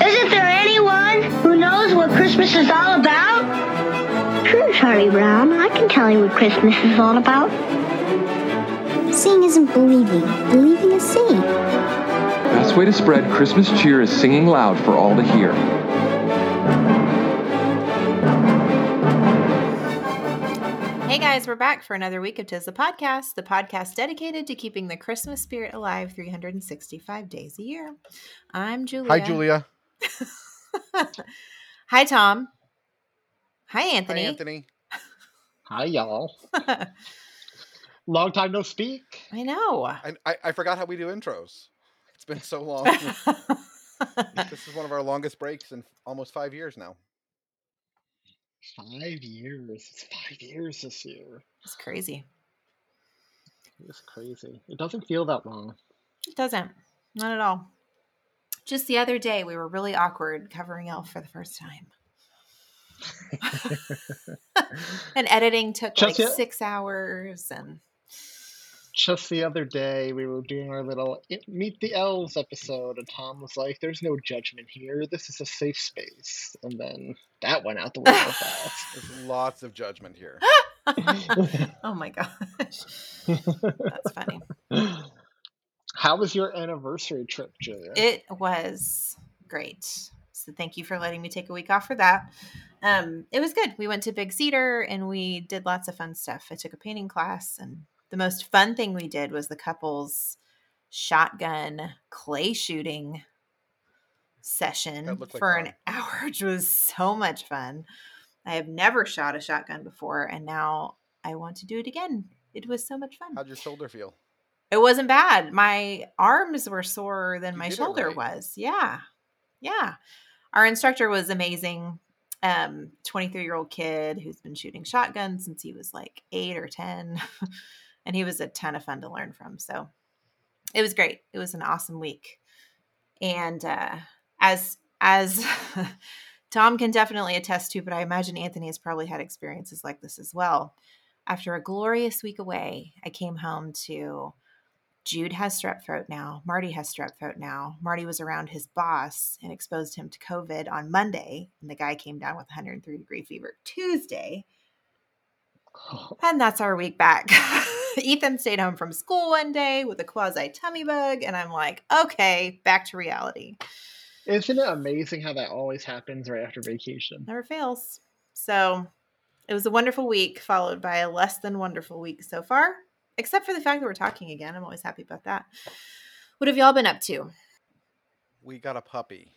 Isn't there anyone who knows what Christmas is all about? Sure, Charlie Brown. I can tell you what Christmas is all about. Seeing isn't believing. Believing is seeing. Best way to spread Christmas cheer is singing loud for all to hear. Hey guys, we're back for another week of Tis the Podcast, the podcast dedicated to keeping the Christmas spirit alive 365 days a year. I'm Julia. Hi, Julia. Hi, Tom. Hi, Anthony. Hi, Anthony. Hi, y'all. Long time no speak. I know. I, I, I forgot how we do intros. It's been so long. this is one of our longest breaks in almost five years now. Five years. It's five years this year. It's crazy. It's crazy. It doesn't feel that long. It doesn't. Not at all. Just the other day, we were really awkward covering Elf for the first time. and editing took Just like yet- six hours and Just the other day, we were doing our little Meet the Elves episode, and Tom was like, There's no judgment here. This is a safe space. And then that went out the window fast. There's lots of judgment here. oh my gosh. That's funny. How was your anniversary trip, Julia? It was great. So thank you for letting me take a week off for that. Um, it was good. We went to Big Cedar and we did lots of fun stuff. I took a painting class, and the most fun thing we did was the couple's shotgun clay shooting session That like for fun. an hour, which was so much fun. I have never shot a shotgun before, and now I want to do it again. It was so much fun. How'd your shoulder feel? It wasn't bad. My arms were sore than You my shoulder right. was. Yeah. Yeah. Our instructor was amazing. Um, 23 year old kid who's been shooting shotguns since he was like eight or 10. and he was a ton of fun to learn from. So it was great. It was an awesome week. And uh, as, as, Tom can definitely attest to, but I imagine Anthony has probably had experiences like this as well. After a glorious week away, I came home to Jude has strep throat now. Marty has strep throat now. Marty was around his boss and exposed him to COVID on Monday, and the guy came down with 103 degree fever Tuesday. And that's our week back. Ethan stayed home from school one day with a quasi tummy bug, and I'm like, okay, back to reality. Isn't it amazing how that always happens right after vacation? Never fails. So it was a wonderful week, followed by a less than wonderful week so far, except for the fact that we're talking again. I'm always happy about that. What have y'all been up to? We got a puppy.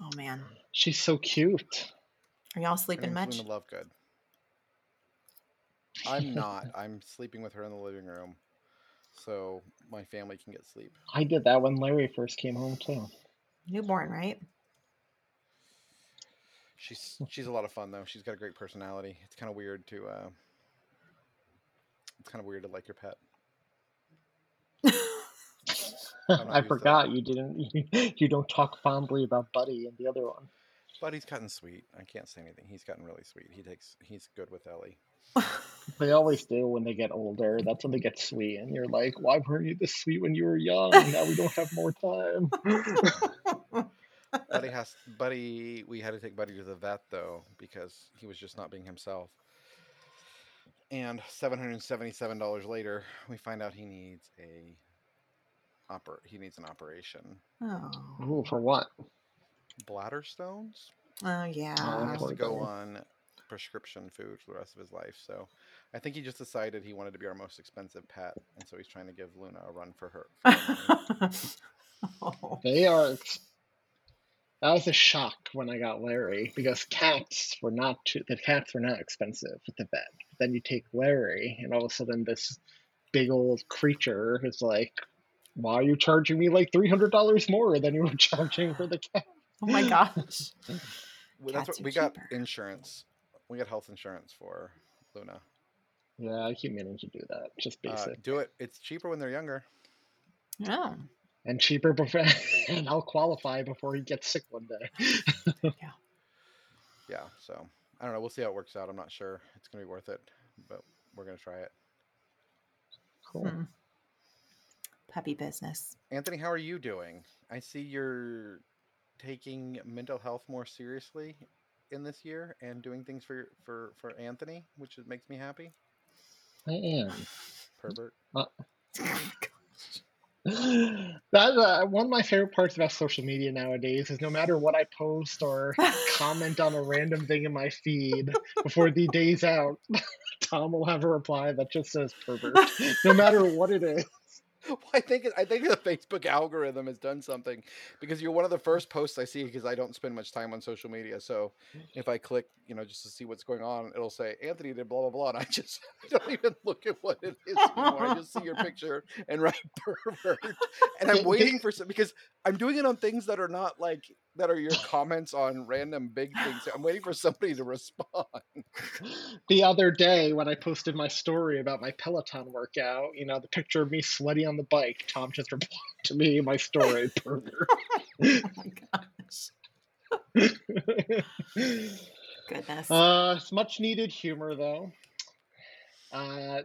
Oh man, She's so cute. are y'all Her sleeping name's much? Luna Lovegood. I'm not. I'm sleeping with her in the living room, so my family can get sleep. I did that when Larry first came home, too. Newborn, right? She's she's a lot of fun though. She's got a great personality. It's kind of weird to. Uh, it's kind of weird to like your pet. I forgot you didn't. You, don't talk fondly about Buddy and the other one. Buddy's gotten sweet. I can't say anything. He's gotten really sweet. He takes. He's good with Ellie. They always do when they get older. That's when they get sweet, and you're like, "Why weren't you this sweet when you were young? Now we don't have more time." Buddy has Buddy. We had to take Buddy to the vet though because he was just not being himself. And seven hundred seventy-seven dollars later, we find out he needs a oper. He needs an operation. Oh, Ooh, for what? Bladder stones. oh, oh yeah. Oh, He has to go guy. on prescription food for the rest of his life. So, I think he just decided he wanted to be our most expensive pet, and so he's trying to give Luna a run for her. for her money. Oh. They are. That was a shock when I got Larry because cats were not too, the cats were not expensive at the vet. Then you take Larry, and all of a sudden this big old creature is like, "Why are you charging me like three hundred dollars more than you were charging for the cat?" Oh my gosh. Well, that's what are we got insurance. We got health insurance for Luna. Yeah, I keep meaning to do that. Just Uh, basic. do it. It's cheaper when they're younger. Oh. and cheaper before and I'll qualify before he gets sick one day. Yeah. Yeah. So I don't know. We'll see how it works out. I'm not sure. It's gonna be worth it, but we're gonna try it. Cool. Hmm. Puppy business. Anthony, how are you doing? I see you're taking mental health more seriously in this year and doing things for for for Anthony, which makes me happy. I am. Pervert. That uh, one of my favorite parts about social media nowadays is no matter what I post or comment on a random thing in my feed before the day's out, Tom will have a reply that just says pervert, no matter what it is. Well, I think I think the Facebook algorithm has done something because you're one of the first posts I see because I don't spend much time on social media. So if I click, you know, just to see what's going on, it'll say Anthony did blah blah blah, and I just I don't even look at what it is anymore. I just see your picture and write pervert, and I'm waiting for some because I'm doing it on things that are not like that are your comments on random big things. I'm waiting for somebody to respond. The other day when I posted my story about my Peloton workout, you know, the picture of me sweaty on the bike, Tom just replied to me my story, pervert. Oh my gosh. Goodness. Uh, it's much needed humor though. Uh,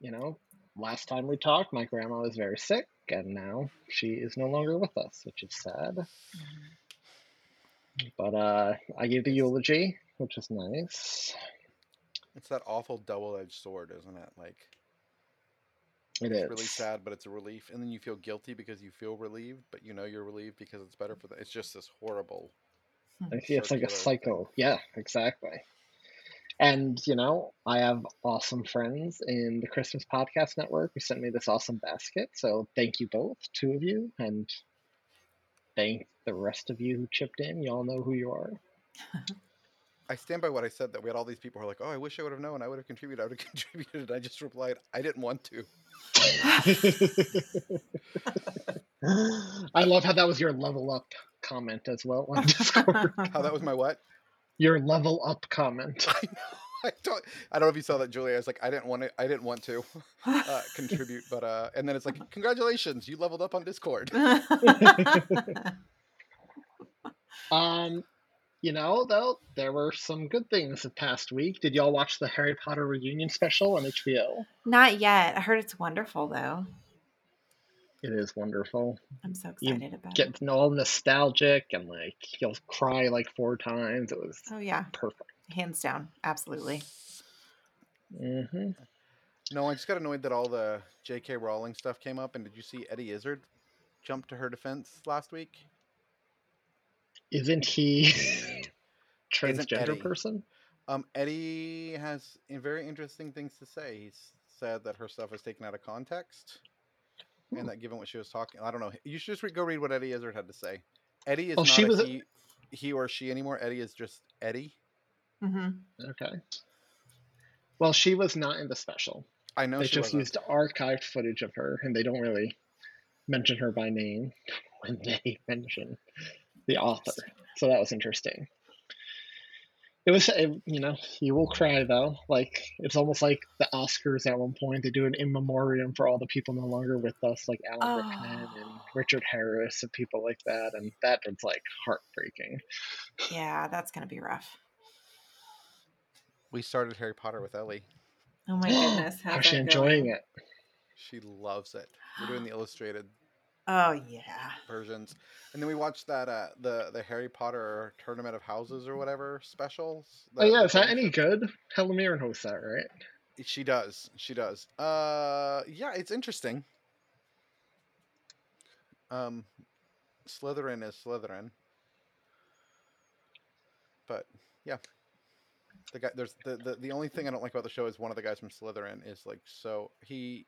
you know, last time we talked, my grandma was very sick, and now she is no longer with us, which is sad. But uh, I gave the eulogy, which is nice. It's that awful double-edged sword, isn't it? Like It it's is. really sad, but it's a relief, and then you feel guilty because you feel relieved, but you know you're relieved because it's better for them. It's just this horrible. It's, it's like a cycle. Yeah, exactly. And you know, I have awesome friends in the Christmas Podcast Network who sent me this awesome basket. So thank you both, two of you, and thank the rest of you who chipped in. You all know who you are. I stand by what I said that we had all these people who are like, "Oh, I wish I would have known. I would have contributed. I would have contributed." I just replied, "I didn't want to." I love how that was your level up comment as well on Discord. How that was my what? your level up comment. I don't. I don't know if you saw that, Julia. I was like, I didn't want to. I didn't want to uh, contribute, but uh, and then it's like, congratulations, you leveled up on Discord. Um, you know, though, there were some good things the past week. Did y'all watch the Harry Potter reunion special on HBO? Not yet. I heard it's wonderful though. It is wonderful. I'm so You excited about Get it. all nostalgic and like you'll cry like four times. It was Oh yeah, perfect. Hands down, absolutely. hmm No, I just got annoyed that all the J.K. Rowling stuff came up. And did you see Eddie Izzard jump to her defense last week? Isn't he Eddie. transgender person? Um, Eddie has very interesting things to say. He's said that her stuff is taken out of context, and that given what she was talking, I don't know. You should just re- go read what Eddie Izzard had to say. Eddie is Oh, not she a was a- he, he or she anymore. Eddie is just Eddie. Mm-hmm. Okay. Well, she was not in the special. I know they she just wasn't. used archived footage of her, and they don't really mention her by name when they mention the author. So that was interesting. It was, it, you know, you will cry though. Like it's almost like the Oscars at one point. They do an in memoriam for all the people no longer with us, like Alan Rickman and Oh. Richard Harris and people like that, and that was like heartbreaking. Yeah, that's gonna be rough. We started Harry Potter with Ellie. Oh my goodness, how's How's she enjoying going? it? She loves it. We're doing the illustrated Oh yeah. versions, and then we watched that uh, the the Harry Potter Tournament of Houses or whatever specials. Oh yeah, is that game any show. good? Helen Mirren hosts that, right? She does. She does. Uh, yeah, it's interesting. Um, Slytherin is Slytherin, but yeah, the guy. There's the, the the only thing I don't like about the show is one of the guys from Slytherin is like so he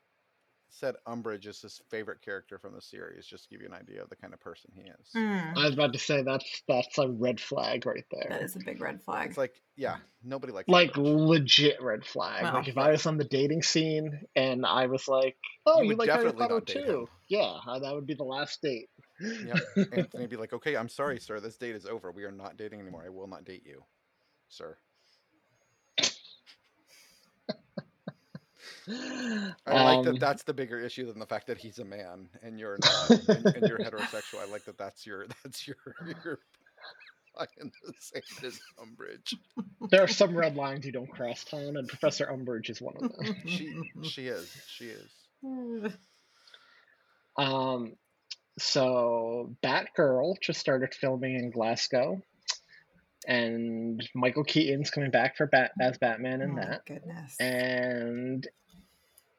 said Umbridge is his favorite character from the series, just to give you an idea of the kind of person he is. Hmm. I was about to say that's that's a red flag right there. That is a big red flag. It's like yeah, nobody likes Like Umbridge. legit red flag. Well, like if I was on the dating scene and I was like, "Oh, You you, like Harry definitely Potter not date too?" him. Yeah, uh, that would be the last date. Yep. Anthony'd be like, "Okay, I'm sorry, sir. This date is over. We are not dating anymore. I will not date you, sir." I like that. Um, That's the bigger issue than the fact that he's a man and you're not, and, and you're heterosexual. I like that. That's your. That's your. your in the same as Umbridge. There are some red lines you don't cross, Tom, and Professor Umbridge is one of them. She. She is. She is. Um, so Batgirl just started filming in Glasgow, and Michael Keaton's coming back for Bat as Batman in Oh, that. goodness. And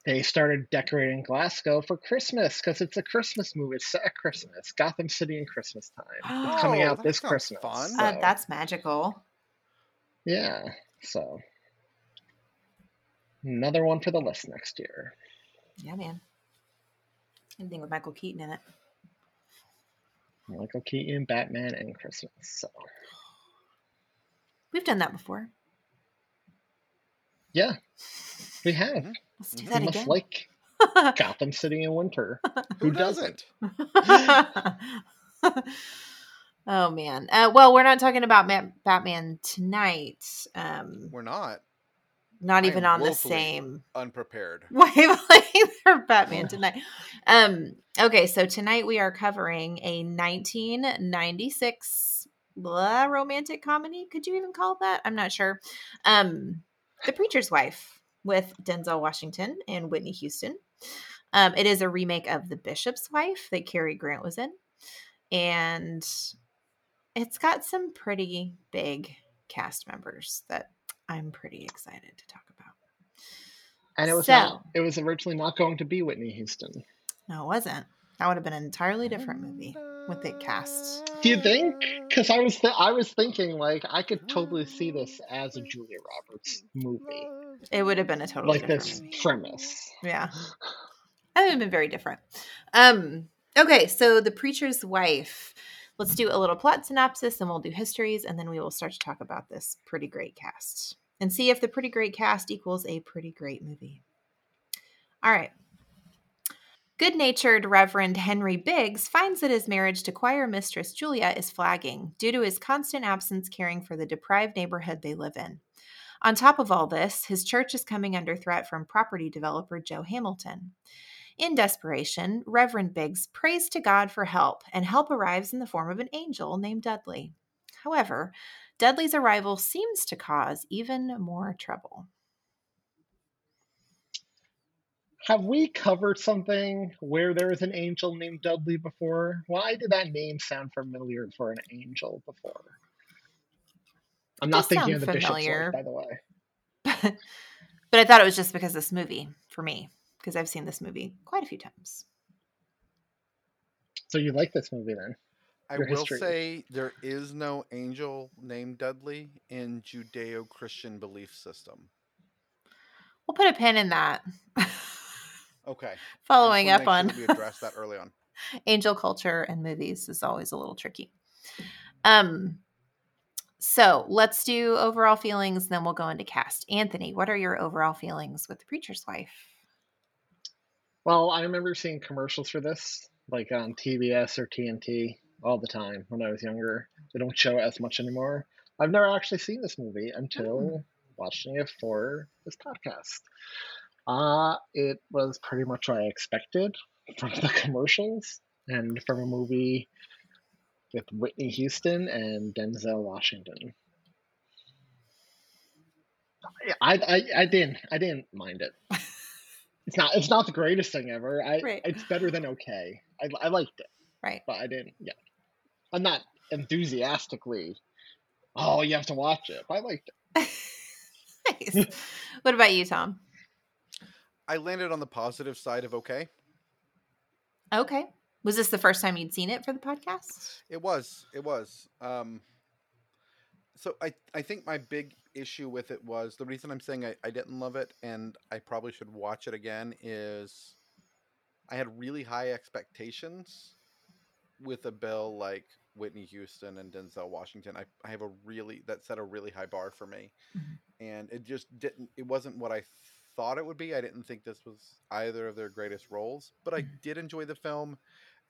they started decorating Glasgow for Christmas because it's a Christmas movie. It's set at Christmas. Gotham City in Christmas time. It's coming Oh, out this Christmas. fun. Uh, so- that's magical. yeah. So another one for the list next year. Yeah, man. Anything with Michael Keaton in it. Michael Keaton, Batman, and Christmas. So We've done that before. Yeah, we have. Mhm. Let's do You that must again. like Gotham City in winter. Who, Who doesn't? oh man. Uh, well, we're not talking about Ma- Batman tonight. Um, We're not not I even am on the same unprepared. wavelength for Batman tonight. Um, okay, so tonight we are covering a 1996 blah, romantic comedy. Could you even call that? I'm not sure. Um, The Preacher's Wife with Denzel Washington and Whitney Houston. Um, it is a remake of The Bishop's Wife that Cary Grant was in, and it's got some pretty big cast members that I'm pretty excited to talk about. And it was So- not. It was originally not going to be Whitney Houston. No, it wasn't. That would have been an entirely different movie with it cast. Do you think? Because I was th- I was thinking like I could totally see this as a Julia Roberts movie, It would have been a totally like this movie. premise. Yeah. That would have been very different. Um, okay, so the preacher's wife. Let's do a little plot synopsis and we'll do histories, and then we will start to talk about this pretty great cast and see if the pretty great cast equals a pretty great movie. All right. Good natured Reverend Henry Biggs finds that his marriage to choir mistress Julia is flagging due to his constant absence caring for the deprived neighborhood they live in. On top of all this, his church is coming under threat from property developer Joe Hamilton. In desperation, Reverend Biggs prays to God for help, and help arrives in the form of an angel named Dudley. However, Dudley's arrival seems to cause even more trouble. Have we covered something where there is an angel named Dudley before? Why did that name sound familiar for an angel before? I'm not thinking of the bishop's familiar. wife, by the way. but I thought it was just because of this movie for me, because I've seen this movie quite a few times. So you like this movie then? I Your will history. say there is no angel named Dudley in Judeo-Christian belief system. We'll put a pin in that. Okay. Following up make sure on we address that early on. angel culture and movies is always a little tricky. Um, so let's do overall feelings, then we'll go into cast. Anthony, what are your overall feelings with the preacher's wife? Well, I remember seeing commercials for this, like on TBS or TNT, all the time when I was younger. They don't show it as much anymore. I've never actually seen this movie until watching it for this podcast. Uh, it was pretty much what I expected from the commercials and from a movie with Whitney Houston and Denzel Washington. I, I, I didn't I didn't mind it. It's not it's not the greatest thing ever. I Right. it's better than okay. I, I liked it, Right. but I didn't. Yeah, I'm not enthusiastically. Oh, you have to watch it. But I liked it. nice. what about you, Tom? I landed on the positive side of okay. Okay. Was this the first time you'd seen it for the podcast? It was. It was. Um, so I I think my big issue with it was the reason I'm saying I, I didn't love it and I probably should watch it again is I had really high expectations with a bill like Whitney Houston and Denzel Washington. I, I have a really that set a really high bar for me. Mhm. And it just didn't it wasn't what I thought it would be. I didn't think this was either of their greatest roles, but I did enjoy the film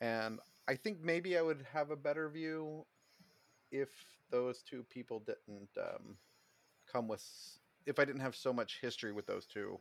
And I think maybe I would have a better view if those two people didn't um, come with, if I didn't have so much history with those two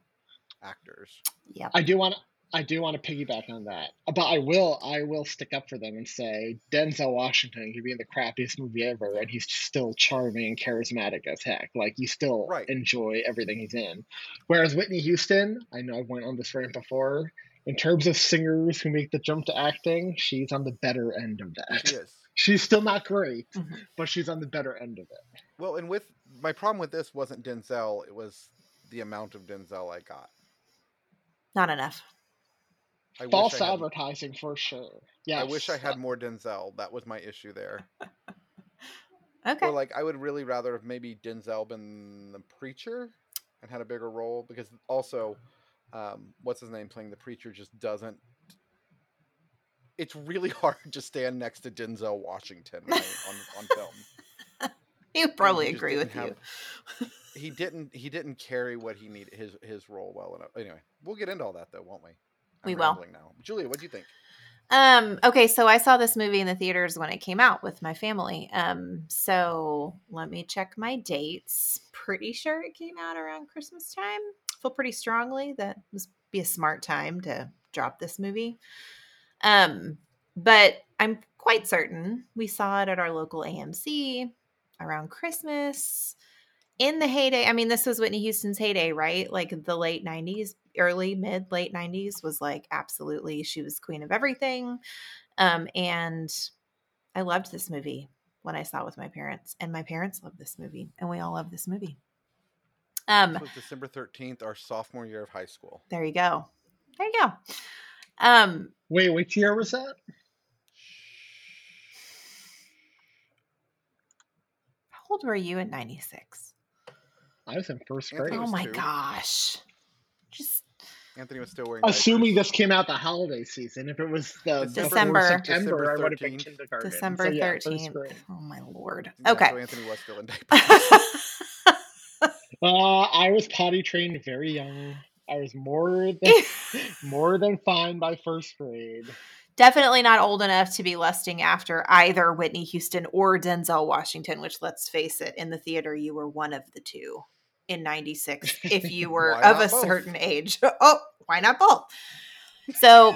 actors. Yeah. I do want to. I do want to piggyback on that, but I will. I will stick up for them and say Denzel Washington could be in the crappiest movie ever, and he's still charming and charismatic as heck. Like you still Right. enjoy everything he's in. Whereas Whitney Houston, I know I went on this rant before. In terms of singers who make the jump to acting, she's on the better end of that. She is. She's still not great, Mhm. but she's on the better end of it. Well, and with my problem with this wasn't Denzel; it was the amount of Denzel I got. Not enough. I False I had, advertising for sure. Yeah, I wish I had more Denzel. That was my issue there. Okay. Or like, I would really rather have maybe Denzel been the preacher and had a bigger role because also, um, what's his name playing the preacher just doesn't. It's really hard to stand next to Denzel Washington right, on on film. you probably he agree with didn't you. He didn't. He didn't carry what he needed his his role well enough. Anyway, we'll get into all that though, won't we? We will. now. Julia, what do you think? Um, okay, so I saw this movie in the theaters when it came out with my family. Um, so let me check my dates. Pretty sure it came out around Christmas time. Feel pretty strongly that this be a smart time to drop this movie. Um, but I'm quite certain we saw it at our local AMC around Christmas in the heyday. I mean, this was Whitney Houston's heyday, right? Like the late 90s, early, mid, late 90s was like absolutely, she was queen of everything. Um, and I loved this movie when I saw it with my parents, and my parents loved this movie, and we all love this movie. Um, This was December thirteenth, our sophomore year of high school. there you go. There you go. Um, Wait, which year was that? how old were you in 96? I was in first Anthony grade. Oh my two. gosh. Just Anthony was still wearing. Assuming diapers. this came out the holiday season. If it was the December. September, December I would have been 13th. kindergarten. December So, yeah, 13th. Oh my lord. Yeah, Okay. So Anthony was still in diapers. Uh, I was potty trained very young. I was more than more than fine by first grade. Definitely not old enough to be lusting after either Whitney Houston or Denzel Washington, which let's face it, in the theater, you were one of the two in 96 if you were of a both? certain age. Oh, why not both? So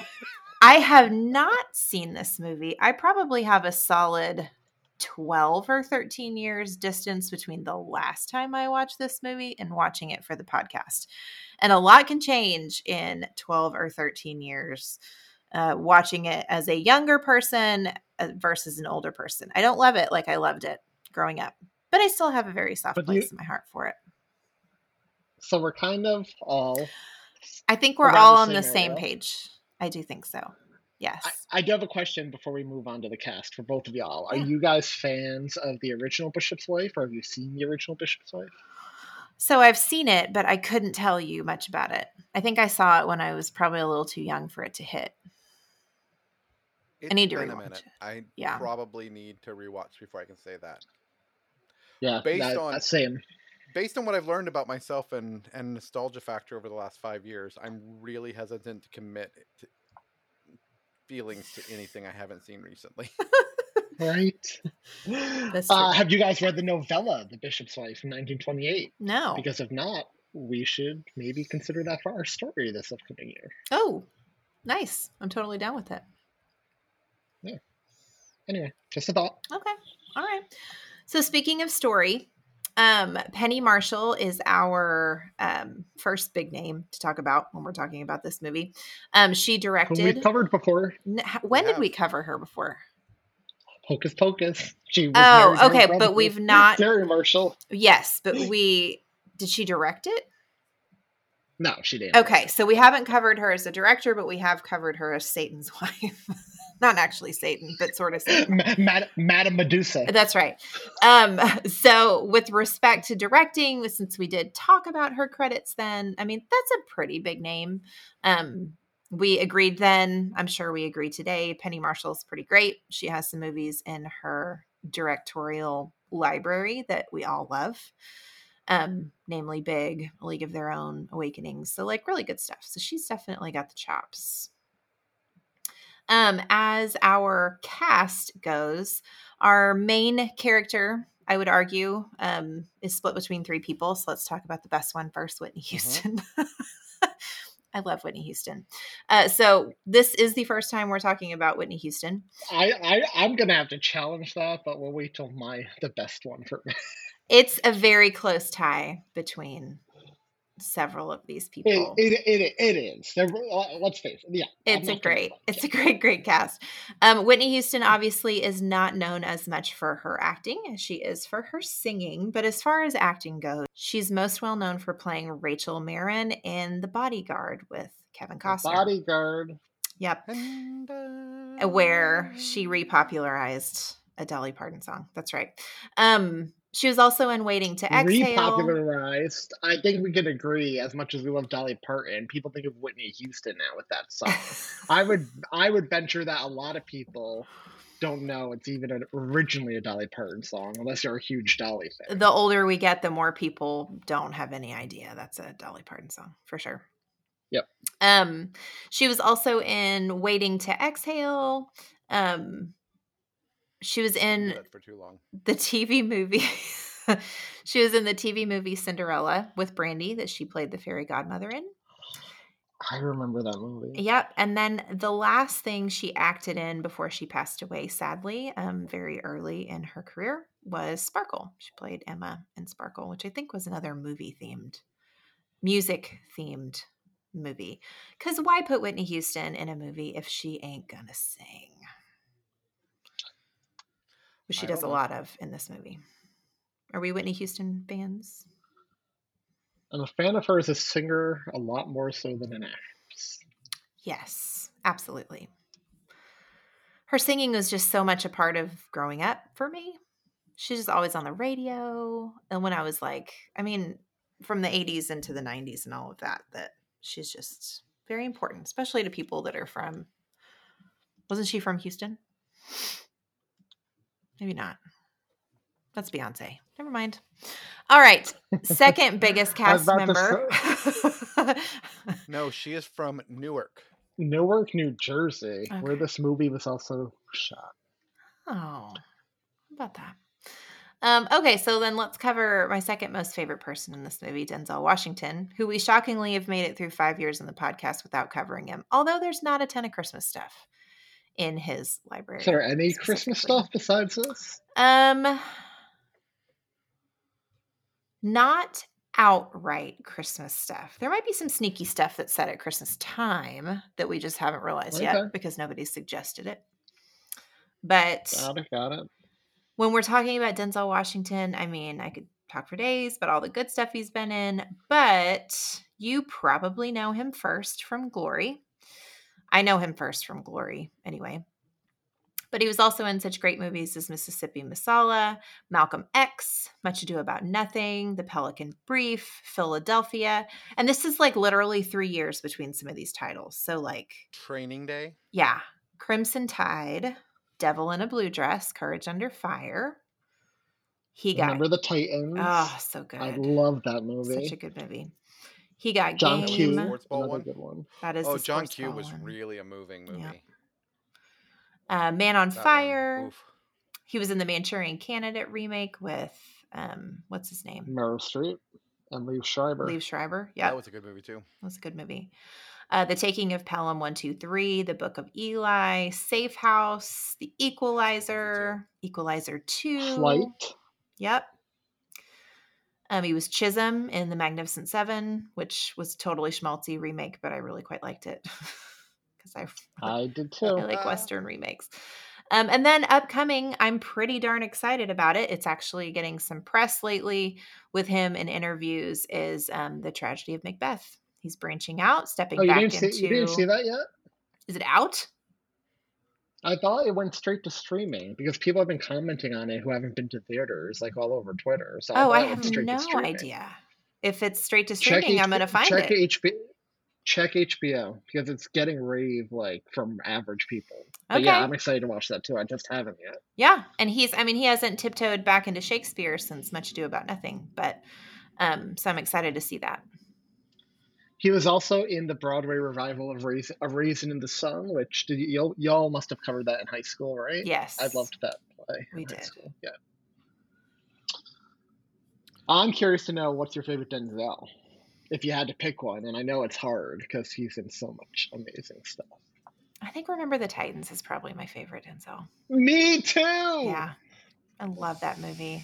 I have not seen this movie. I probably have a solid 12 or 13 years distance between the last time I watched this movie and watching it for the podcast. And a lot can change in 12 or 13 years uh, watching it as a younger person uh, versus an older person. I don't love it like I loved it growing up, but I still have a very soft But place you- in my heart for it. So we're kind of all. I think we're all the on the same same area. page. I do think so. Yes. I, I do have a question before we move on to the cast for both of y'all. Are Yeah. you guys fans of the original Bishop's Wife, or have you seen the original Bishop's Wife? So I've seen it, but I couldn't tell you much about it. I think I saw it when I was probably a little too young for it to hit. It's need to been a rewatch minute. it. I Yeah. probably need to rewatch before I can say that. Yeah, Based that, on- that same. Based on what I've learned about myself and and nostalgia factor over the last five years, I'm really hesitant to commit to feelings to anything I haven't seen recently. Right. That's Uh, have you guys read the novella, The Bishop's Wife, from 1928? No. Because if not, we should maybe consider that for our story this upcoming year. Oh, nice. I'm totally down with it. Yeah. Anyway, just a thought. Okay. All right. So speaking of story, um, Penny Marshall is our um, first big name to talk about when we're talking about this movie. Um, she Who directed. we've covered before. When did we cover her before? Hocus Pocus. She was Oh, okay, but we've not- Garry Marshall. Yes, but we did she direct it? No, she didn't. Okay, so we haven't covered her as a director, but we have covered her as Satan's wife. Not actually Satan, but sort of Satan. Ma- Mad- Madame Medusa. That's right. Um, so with respect to directing, since we did talk about her credits then, I mean, that's a pretty big name. Um, we agreed then, I'm sure we agree today. Penny Marshall's pretty great. She has some movies in her directorial library that we all love. Um, namely Big, League of Their Own, Awakenings. So like really good stuff. So she's definitely got the chops. Um, as our cast goes, our main character, I would argue, um, is split between three people. So let's talk about the best one first Whitney Houston. I love Whitney Houston. Uh, so this is the first time we're talking about Whitney Houston. I, I I'm gonna have to challenge that, but we'll wait till my the best one for me. It's a very close tie between several of these people. It, it, it, it is. They're, uh, let's face it. Yeah. It's a great it's a great great cast um whitney houston obviously is not known as much for her acting as she is for her singing but as far as acting goes she's most well known for playing rachel marron in the bodyguard with kevin costner Bodyguard. yep And, uh, where she repopularized a dolly parton song that's right um she was also in waiting to exhale Repopularized. I think we can agree. As much as we love Dolly Parton, people think of Whitney Houston now with that song. I would I would venture that a lot of people don't know it's even an, originally a Dolly Parton song, unless you're a huge Dolly fan. the older we get the more people don't have any idea that's a dolly parton song for sure Yep. Um, she was also in Waiting to Exhale. Um, she was in for too long. the TV movie. she was in the TV movie Cinderella with Brandy that she played the fairy godmother in. I remember that movie. Yep. And then the last thing she acted in before she passed away, sadly, um, very early in her career, was Sparkle. She played Emma in Sparkle, which I think was another movie themed, music themed movie. Because why put Whitney Houston in a movie if she ain't gonna sing? Which she I does a know. lot of in this movie. Are we Whitney Houston fans? I'm a fan of her as a singer a lot more so than an actress. Yes, absolutely. Her singing was just so much a part of growing up for me. She's just always on the radio. And when I was like, I mean, from the 80s into the 90s and all of that, that she's just very important, especially to people that are from, wasn't she from Houston? Maybe not. That's Beyonce. Never mind. All right. Second biggest cast member. No, she is from Newark. Newark, New Jersey, where this movie was also shot. Oh, how about that? Um, okay, so then let's cover my second most favorite person in this movie, Denzel Washington, who we shockingly have made it through five years in the podcast without covering him. Although there's not a ton of Christmas stuff in his library. Is there any Christmas stuff besides this? Um, not outright Christmas stuff. There might be some sneaky stuff that's set at Christmas time that we just haven't realized Okay. yet because nobody suggested it. But Got it, got it. when we're talking about Denzel Washington, I mean, I could talk for days about all the good stuff he's been in, but you probably know him first from Glory. I know him first from Glory anyway. But he was also in such great movies as Mississippi Masala, Malcolm X, Much Ado About Nothing, The Pelican Brief, Philadelphia. And this is like literally three years between some of these titles. So, like, Training Day. yeah, Crimson Tide, Devil in a Blue Dress, Courage Under Fire. He got Remember the Titans? oh so good, I love that movie. such a good movie. He got John Game. Q, Sports ball another one? good one. That is Oh, John Q was one. really a moving movie. Yeah. Uh, Man on That Fire. He was in the Manchurian Candidate remake with um, what's his name? Meryl Streep and Liev Schreiber. Liev Schreiber. Yeah, That was a good movie too. That was a good movie. Uh, the Taking of Pelham 123, The Book of Eli, Safe House, The Equalizer, Equalizer 2. Flight. Yep. Um, he was Chisholm in The Magnificent Seven, which was a totally schmaltzy remake, but I really quite liked it because I, I did too. I too. like Western remakes. Um, and then upcoming, I'm pretty darn excited about it. It's actually getting some press lately with him in interviews. Is um, the tragedy of Macbeth? He's branching out, stepping Oh, you back didn't, into. see, you didn't see that yet? Is it out? I thought it went straight to streaming because people have been commenting on it who haven't been to theaters, like all over Twitter. So I oh, thought I have no idea. If it's straight to streaming, I'm going to find check it. HB check HBO because it's getting rave like from average people. But yeah, I'm excited to watch that too. I just haven't yet. Yeah, and he's I mean he hasn't tiptoed back into Shakespeare since Much Ado About Nothing, but um so I'm excited to see that. He was also in the Broadway revival of Raisin, of Raisin in the Sun, which did you, y'all must have covered that in high school, right? Yes. I loved that play. We did. School. Yeah. I'm curious to know what's your favorite Denzel, if you had to pick one, and I know it's hard because he's in so much amazing stuff. I think Remember the Titans is probably my favorite Denzel. Me too. Yeah. I love that movie.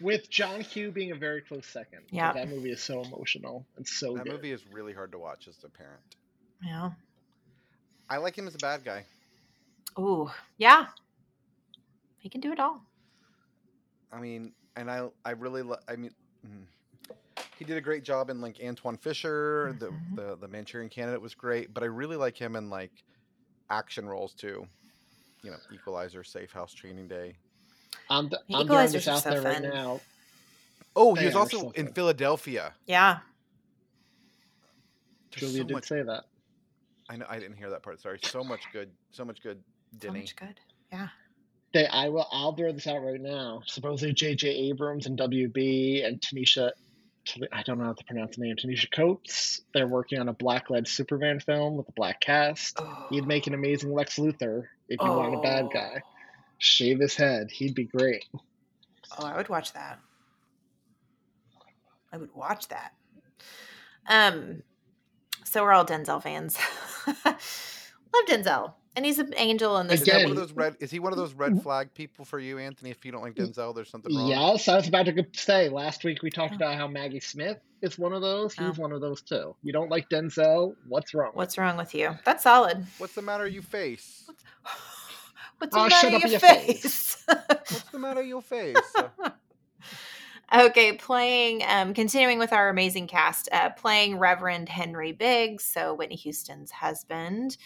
With John Q being a very close second. Yeah. That movie is so emotional and so That good. movie is really hard to watch as a parent. Yeah. I like him as a bad guy. Ooh, yeah. He can do it all. I mean, and I I really lo- I mean, mm, he did a great job in like Antwone Fisher. Mhm. The the the Manchurian Candidate was great, but I really like him in like action roles too. You know, Equalizer, Safe House, Training Day. I'm, th- The I'm throwing Equalizers this out so there right now. Oh, They he was also so in good. Philadelphia. Yeah. There's Julia so did much- say that. I know I didn't hear that part. Sorry. So much good. So much good. Denny. So much good. Yeah. They, I will. I'll throw this out right now. Supposedly, J.J. Abrams and WB and Tanisha. I don't know how to pronounce the name. Tanisha Coates. They're working on a black-led Superman film with a black cast. He'd make an oh. amazing Lex Luthor if you want a bad Oh. guy. Shave his head. He'd be great. Oh, I would watch that. I would watch that. Um, so we're all Denzel fans. Love Denzel, and he's an angel in this Is, one of those red? Is he one of those red flag people for you, Anthony? If you don't like Denzel, there's something wrong. Yes, I was about to say. Last week we talked about how Maggie Smith is one of those. He's Oh. one of those too. You don't like Denzel? What's wrong? What's wrong with you? That's solid. What's the matter, you face? What's Oh, the shut matter up in in your your face? What's the matter, your face? Okay, playing, um, continuing with our amazing cast, uh, playing Reverend Henry Biggs, so Whitney Houston's husband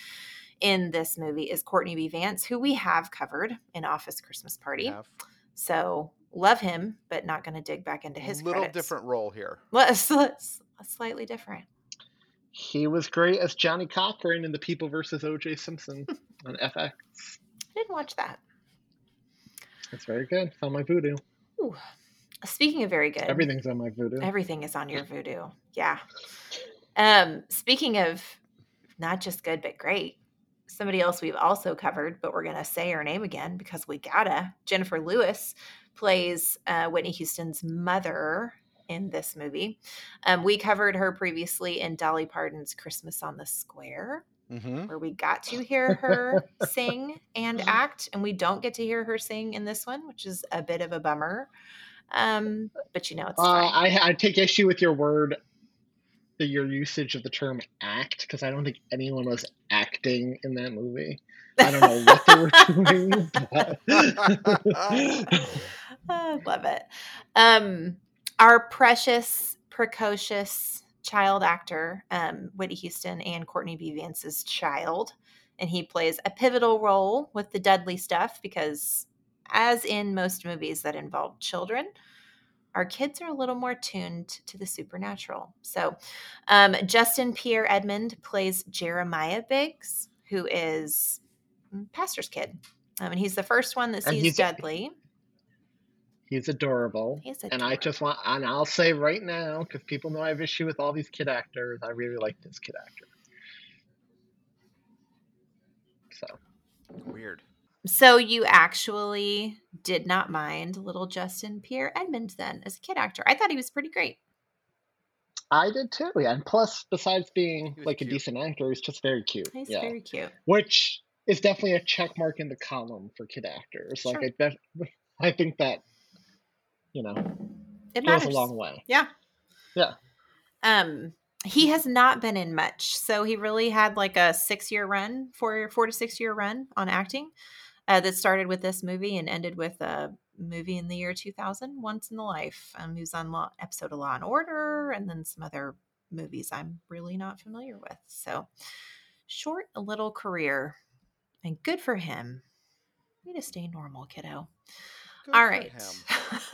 in this movie is Courtney B. Vance, who we have covered in Office Christmas Party. have. So love him, but not going to dig back into his little credits. different role here. Well, it's- it's slightly different. He was great as Johnnie Cochran in The People versus O.J. Simpson on FX. I didn't watch that. It's very good. It's on my voodoo. Ooh. Speaking of very good, Everything's on my voodoo. Everything is on your voodoo. Yeah. Um, speaking of not just good but great, somebody else we've also covered, but we're gonna say her name again because we gotta. Jennifer Lewis plays uh, Whitney Houston's mother in this movie. Um, we covered her previously in Dolly Parton's "Christmas on the Square," Mm-hmm. where we got to hear her sing and act, and we don't get to hear her sing in this one, which is a bit of a bummer. Um, but you know, it's Uh, fine. I, I take issue with your word, the, your usage of the term act, because I don't think anyone was acting in that movie. I don't know what they were doing, but I love it. Um, our precious, precocious child actor, um, Whitney Houston and Courtney B. Vance's child, and he plays a pivotal role with the Dudley stuff because, as in most movies that involve children, our kids are a little more tuned to the supernatural. So, um, Justin Pierre Edmond plays Jeremiah Biggs, who is mm, pastor's kid. Um, and he's the first one that sees Dudley. He's adorable. He's And I just want, and I'll say right now, because people know I have issue with all these kid actors, I really like this kid actor. So Weird. So you actually did not mind little Justin Pierre Edmond then as a kid actor. I thought he was pretty great. I did too, yeah. And plus, besides being He was like a decent actor, he's just very cute. He's yeah. very cute. Which is definitely a check mark in the column for kid actors. Like Sure. I, def- I think that you know It goes matters. a long way. Yeah. Yeah. Um, he has not been in much, so he really had like a six-year run, four four to six-year run on acting. Uh, that started with this movie and ended with a movie in the year 2000, Once in the Life. Um, he was on Law, episode of Law and Order, and then some other movies I'm really not familiar with. So, short little career, and good for him. Way to stay normal, kiddo. Good All right.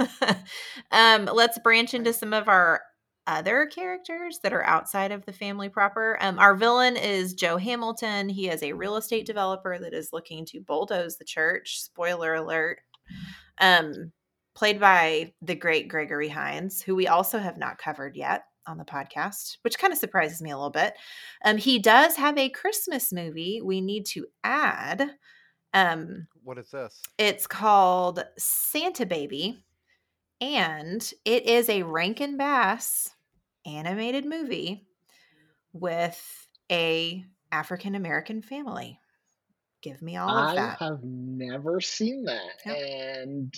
um, let's branch into some of our other characters that are outside of the family proper. Um, our villain is Joe Hamilton. He is a real estate developer that is looking to bulldoze the church. Spoiler alert. Um, played by the great Gregory Hines, who we also have not covered yet. on the podcast, which kind of surprises me a little bit. Um, he does have a Christmas movie we need to add. Um, What is this? it's called Santa Baby, and it is a Rankin Bass animated movie with a African American family. Give me all of that. I have never seen that. Yep. And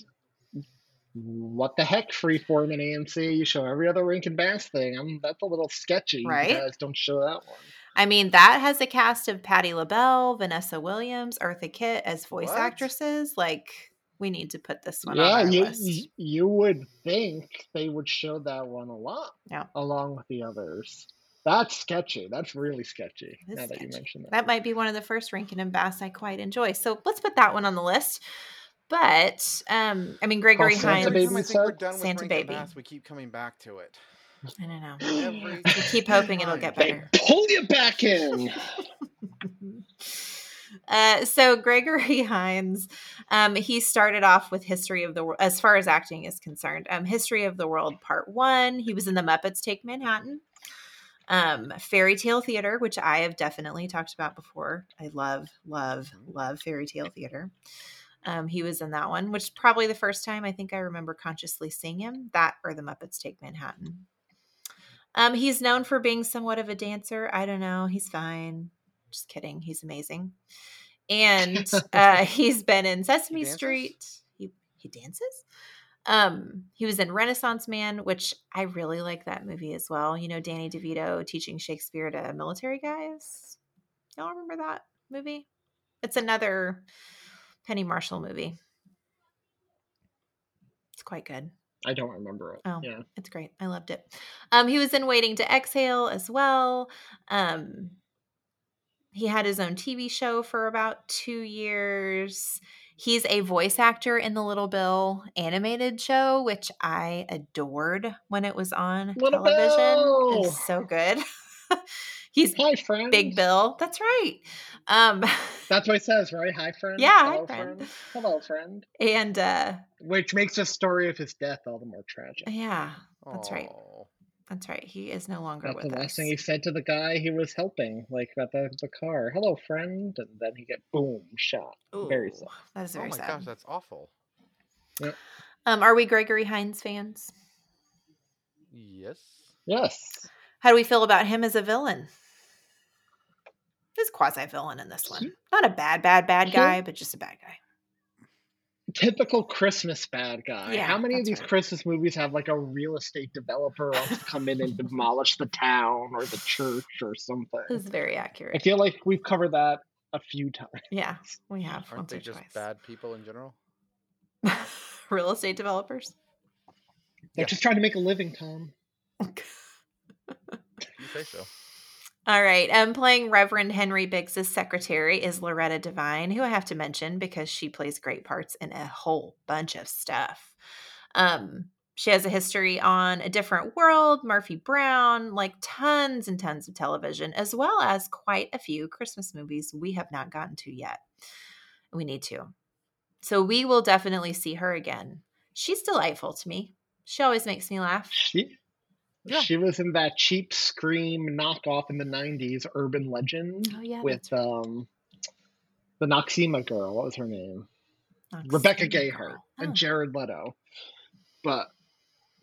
what the heck, Freeform and AMC? You show every other Rankin Bass thing. I'm that's a little sketchy. Right? You guys don't show that one. I mean, that has a cast of Patti LaBelle, Vanessa Williams, Eartha Kitt as voice What? actresses. Like, we need to put this one yeah, on our you, list. you you would think they would show that one a lot. Yeah. Along with the others. That's sketchy. That's really sketchy. It is now that you sketchy. mention that. That might be one of the first Rankin and Bass I quite enjoy. So let's put that one on the list. But um, I mean, Gregory Santa Hines. Baby I think we're done Santa Rankin Baby. Bass, we keep coming back to it. I don't know. Every We keep hoping it'll time. get They better. pull you back in. Uh, so Gregory Hines, um, he started off with History of the World, as far as acting is concerned. Um, History of the World Part One. He was in the Muppets Take Manhattan. Um, Fairy Tale Theater, which I have definitely talked about before. I love, love, love Fairy Tale Theater. Um, he was in that one, which is probably the first time I think I remember consciously seeing him. That or the Muppets Take Manhattan. Um, he's known for being somewhat of a dancer. I don't know. He's fine. Just kidding. He's amazing. And uh, he's been in Sesame dances? Street. He he dances. Um, he was in Renaissance Man, which I really like that movie as well. You know, Danny DeVito teaching Shakespeare to military guys. Y'all remember that movie? It's another Penny Marshall movie. It's quite good. I don't remember it. Oh. Yeah. It's great. I loved it. Um, he was in Waiting to Exhale as well. Um, he had his own TV show for about two years. He's a voice actor in the Little Bill animated show, which I adored when it was on Little television. Bill! It's so good. He's Hi. Big Bill. That's right. Um, That's what it says, right? Hi, friend. Yeah, hi, Hello, friend. Hello, friend. and uh, Which makes the story of his death all the more tragic. yeah, that's right. That's right. He is no longer That's the with last thing he said to the guy he was helping, like about the, the car. Hello, friend. And then he get boom shot. Ooh, Very Ooh, sad. That is Oh very my sad. gosh, that's awful. Um, are we Gregory Hines fans? Yes. Yes. How do we feel about him as a villain? He's quasi villain in this one. Not a bad, bad, bad guy, but just a bad guy. Typical Christmas bad guy. Yeah, How many of these right. Christmas movies have like a real estate developer wants to come in and demolish the town or the church or something? This is very accurate. I feel like we've covered that a few times. Yeah, we have Aren't they just twice. bad people in general? Real estate developers. They're Yeah. just trying to make a living, Tom. You say so. All right. Um, playing Reverend Henry Biggs's secretary is Loretta Devine, who I have to mention because she plays great parts in a whole bunch of stuff. Um, she has a history on A Different World, Murphy Brown, like tons and tons of television, as well as quite a few Christmas movies we have not gotten to yet. We need to. So we will definitely see her again. She's delightful to me. She always makes me laugh. She Yeah. she was in that cheap Scream knockoff in the '90s, Urban Legend, Oh yeah, with right. um the Noxzema girl. What was her name? Rebecca Skinny Gayheart and Oh. Jared Leto. But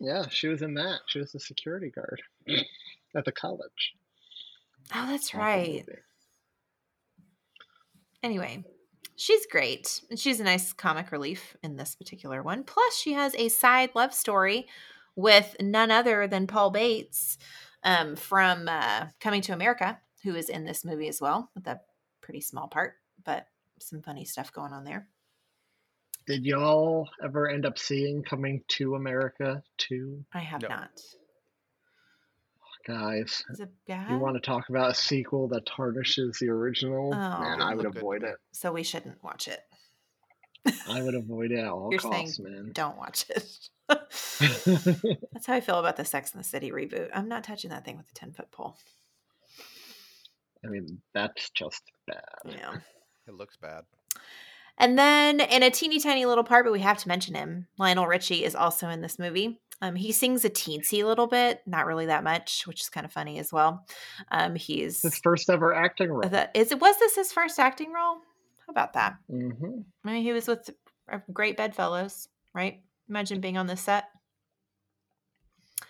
yeah, she was in that. She was the security guard at the college. Oh, that's right. Anyway, she's great. And she's a nice comic relief in this particular one. Plus, she has a side love story with none other than Paul Bates um, from uh, Coming to America, who is in this movie as well, with a pretty small part, but some funny stuff going on there. Did y'all ever end up seeing Coming to America too? I have No. not. Guys, Is it bad? you want to talk about a sequel that tarnishes the original? Man, Oh. I would Look good avoid it. so we shouldn't watch it. I would avoid it at all You're costs, saying man. don't watch it. That's how I feel about the Sex and the City reboot. I'm not touching that thing with a 10 foot pole. I mean, that's just bad. Yeah. It looks bad. And then in a teeny tiny little part, but we have to mention him, Lionel Richie is also in this movie. Um, he sings a teensy little bit, not really that much, which is kind of funny as well. Um, he's His first ever acting role. the, is it was this his first acting role? How about that? hmm I mean, he was with great bedfellows, right? Imagine being on the set.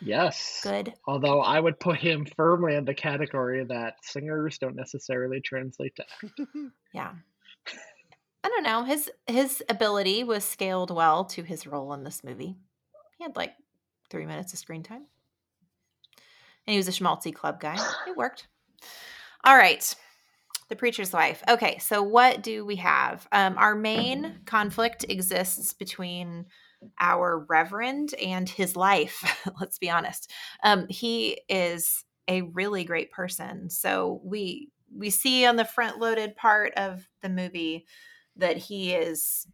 Yes. Good. Although I would put him firmly in the category that singers don't necessarily translate to acting. Yeah. I don't know. His his ability was scaled well to his role in this movie. He had like three minutes of screen time. And he was a schmaltzy club guy. It worked. All right. The preacher's wife. Okay, so what do we have? Um, our main conflict exists between our reverend and his life. Let's be honest. Um, he is a really great person. So we we see on the front loaded part of the movie that he is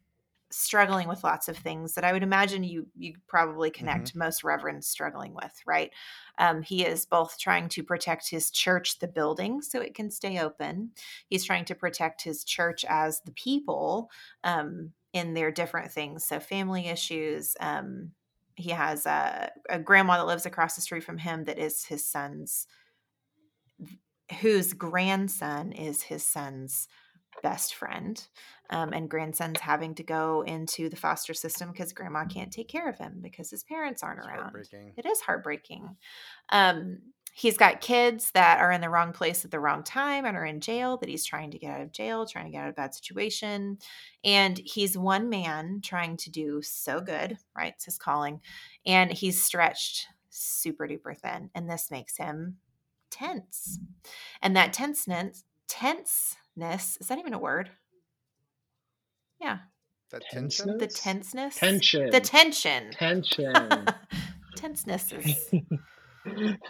struggling with lots of things that I would imagine you you probably connect most reverends struggling with, right? Um, he is both trying to protect his church, the building, so it can stay open. He's trying to protect his church as the people um, in their different things, so family issues. Um, he has a, a grandma that lives across the street from him that is his son's, whose grandson is his son's best friend um, and grandson's having to go into the foster system because grandma can't take care of him because his parents aren't It's around. it is heartbreaking. Um, he's got kids that are in the wrong place at the wrong time and are in jail that he's trying to get out of jail trying to get out of a bad situation and he's one man trying to do so good right? It's his calling and he's stretched super duper thin and this makes him tense. And that tenseness tenseness is that even a word yeah The tension. the tenseness Tension. the tension Tension. tenseness is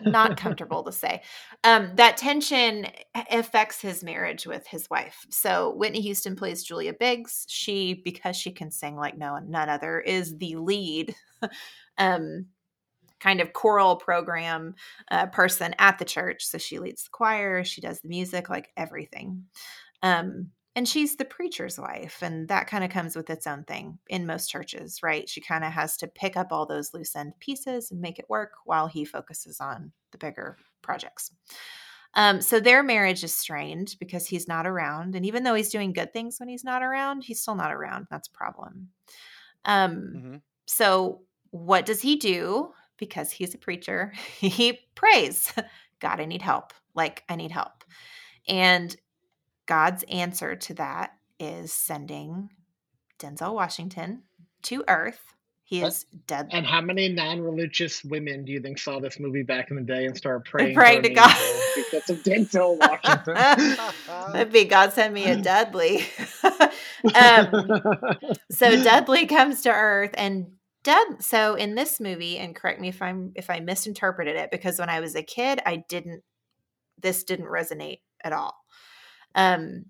not comfortable to say. Um, that tension affects his marriage with his wife. So Whitney Houston plays Julia Biggs. She, because she can sing like no none other, is the lead um, kind of choral program uh, person at the church. So she leads the choir, she does the music, like everything. Um, and she's the preacher's wife, and that kind of comes with its own thing in most churches, right? She kind of has to pick up all those loose end pieces and make it work while he focuses on the bigger projects. Um, so their marriage is strained because he's not around, and even though he's doing good things when he's not around, he's still not around. That's a problem. Um, hmm so what does he do? Because he's a preacher, he prays, God, I need help. Like, I need help. And God's answer to that is sending Denzel Washington to Earth. He is dead. and how many non-religious women do you think saw this movie back in the day and started praying, praying to God. because of Denzel Washington? That'd be God send me a Dudley. um, so Dudley comes to Earth and Dud so in this movie, and correct me if I'm if I misinterpreted it, because when I was a kid, I didn't this didn't resonate at all. Um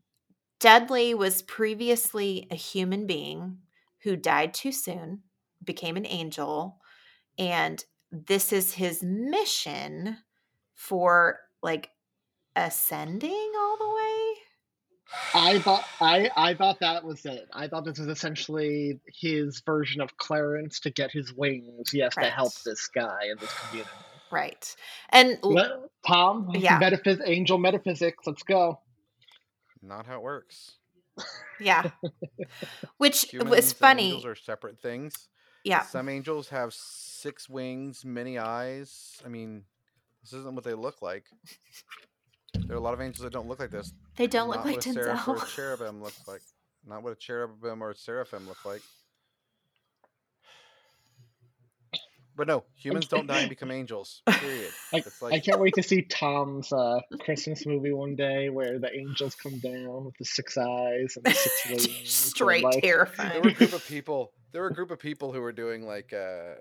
Dudley was previously a human being who died too soon, became an angel, and this is his mission for like ascending all the way. I thought I, I thought that was it. I thought this was essentially his version of Clarence to get his wings. He has to help this guy in this community. Right. And l- Let, Tom, Yeah. metaphys- angel metaphysics. Let's go. Not how it works. yeah. Which Humans was and funny. Angels are separate things. Yeah. Some angels have six wings, many eyes. I mean, this isn't what they look like. There are a lot of angels that don't look like this. They don't look like what a seraph or a Denzel. cherubim looks like. Not what a cherubim or a seraphim look like. But no, humans don't die and become angels. Period. I, It's I can't wait to see Tom's uh, Christmas movie one day where the angels come down with the six eyes and the six wings. and, Straight like, there were a terrifying. group of people. There were a group of people who were doing like uh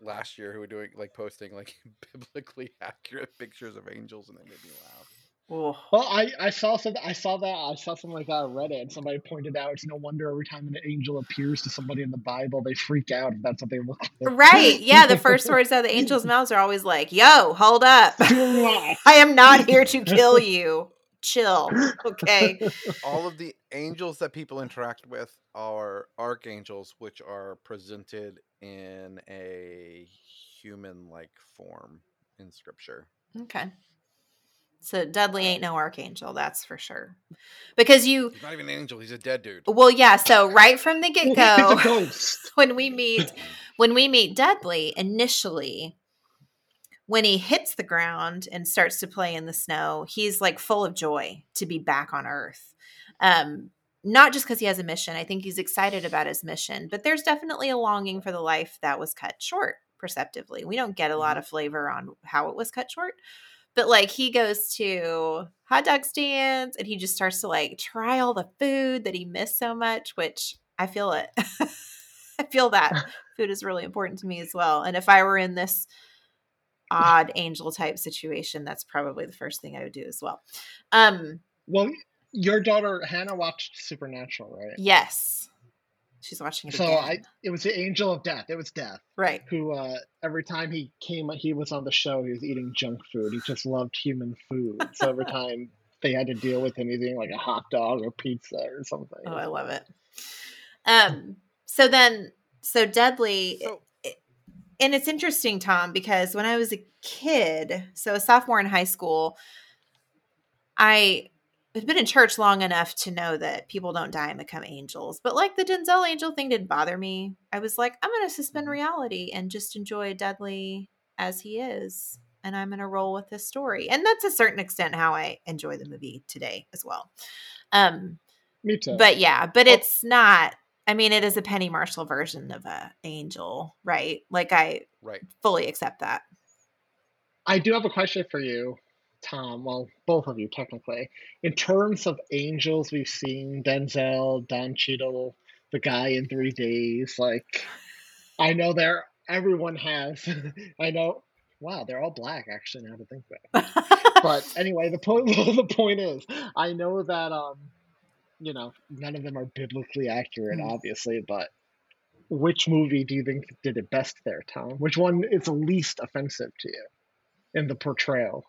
last year who were doing like posting like biblically accurate pictures of angels, and they made me laugh. Ooh. Well, I, I saw some I saw that I saw something like that on Reddit and somebody pointed out it's no wonder every time an angel appears to somebody in the Bible they freak out if that's what they look like. Right. Yeah. The first words out of the angels' mouths are always like, yo, hold up. I am not here to kill you. Chill. Okay. All of the angels that people interact with are archangels, which are presented in a human-like form in scripture. Okay. So Dudley ain't no archangel, that's for sure. Because you He's not even an angel; he's a dead dude. well, yeah, so right from the get He's go a ghost. when we meet when we meet Dudley initially when he hits the ground and starts to play in the snow, he's like full of joy to be back on Earth. Um, not just because he has a mission. I think he's excited about his mission, but there's definitely a longing for the life that was cut short perceptively. We don't get a lot of flavor on how it was cut short, but like he goes to hot dog stands and he just starts to like try all the food that he missed so much, which I feel it. I feel that food is really important to me as well. And if I were in this odd angel type situation, that's probably the first thing I would do as well. Um, Well, your daughter Hannah watched Supernatural, right? yes. She's watching it So again. I, it was the angel of death. It was death. right. Who uh, every time he came, he was on the show. He was eating junk food. He just loved human food. So every time they had to deal with him, he's eating like a hot dog or pizza or something. Oh, I love it. Um, so then, so Dudley, So- and it's interesting, Tom, because when I was a kid, so a sophomore in high school, I had been in church long enough to know that people don't die and become angels. But like the Denzel angel thing didn't bother me. I was like, I'm going to suspend reality and just enjoy Dudley as he is. And I'm going to roll with this story. And that's a certain extent how I enjoy the movie today as well. Um, Me too. but yeah, but it's not. I mean, it is a Penny Marshall version of a angel, right? Like I Right. fully accept that. I do have a question for you, Tom. Well, both of you technically. In terms of angels we've seen, Denzel, Don Cheadle, the guy in three days, like I know there everyone has I know wow, they're all black actually now to think about it. But anyway, the point the point is I know that um you know, none of them are biblically accurate, Mm. obviously, but which movie do you think did it best there, Tom? Which one is the least offensive to you in the portrayal?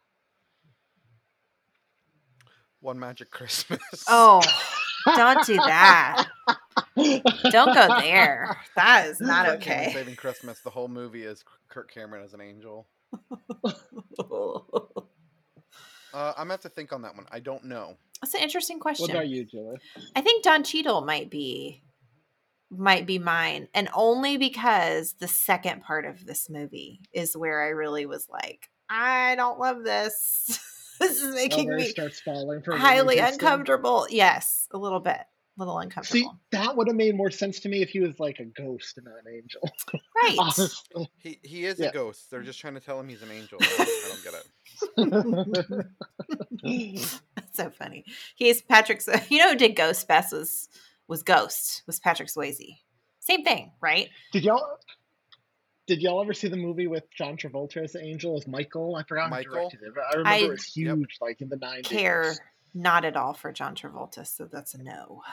One Magic Christmas. oh, don't do that. Don't go there. That is not Kirk okay. Saving Christmas. The whole movie is Kirk Cameron as an angel. Uh, I'm gonna have to think on that one. I don't know. That's an interesting question. What question. about you, Julie? I think Don Cheadle might be might be mine, and only because the second part of this movie is where I really was like, I don't love this. this is making me starts falling for highly Whitney Houston? uncomfortable. Yes, a little bit, a little uncomfortable. See, that would have made more sense to me if he was like a ghost and not an angel. right? Honestly. He he is Yeah. a ghost. They're just trying to tell him he's an angel. I don't get it. That's so funny. He's Patrick's. You know who did Ghost best was was Ghost was Patrick Swayze. Same thing, right? Did y'all did y'all ever see the movie with John Travolta as the angel as Michael? I forgot Michael? who directed it, but I remember I it was Yep. huge, like in the nineties. Care not at all for John Travolta, so that's a no.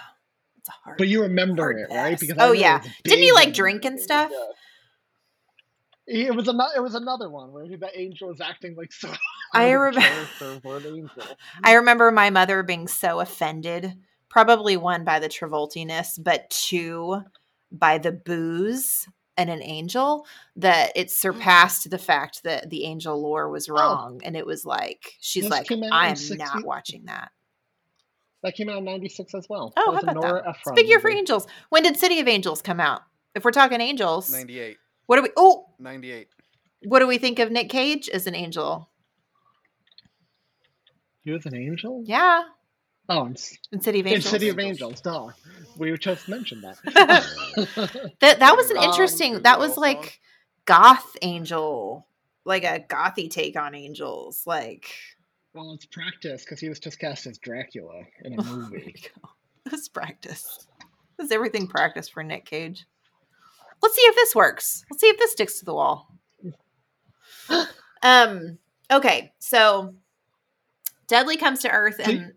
It's a hard. But you remember Hard it, right? Because Oh, I know yeah. Didn't he, like, drink and stuff? yeah. It was another. It was another one where he, the angel was acting like so. I remember- for an angel. I remember my mother being so offended, probably one by the Travoltiness, but two by the booze and an angel, that it mm. surpassed the fact that the angel lore was oh. wrong. And it was like, she's This like, i am 60 not watching that. That came out in '96 as well. Oh, That how was a about Nora that? It's a Ephron big for angels. When did City of Angels come out? If we're talking angels, 98. what do we? Oh, 98. what do we think of Nick Cage as an angel? He was an angel. Yeah, Oh, in, in City of Angels. in City of Angels. Duh. We just mentioned that. that that was an interesting. Google That was like goth angel, like a gothy take on angels. Like well, it's practice because he was just cast as Dracula in a movie. It's practice. This is everything practice for Nick Cage. Let's see if this works. Let's see if this sticks to the wall. Um. Okay. So Dudley comes to Earth See- and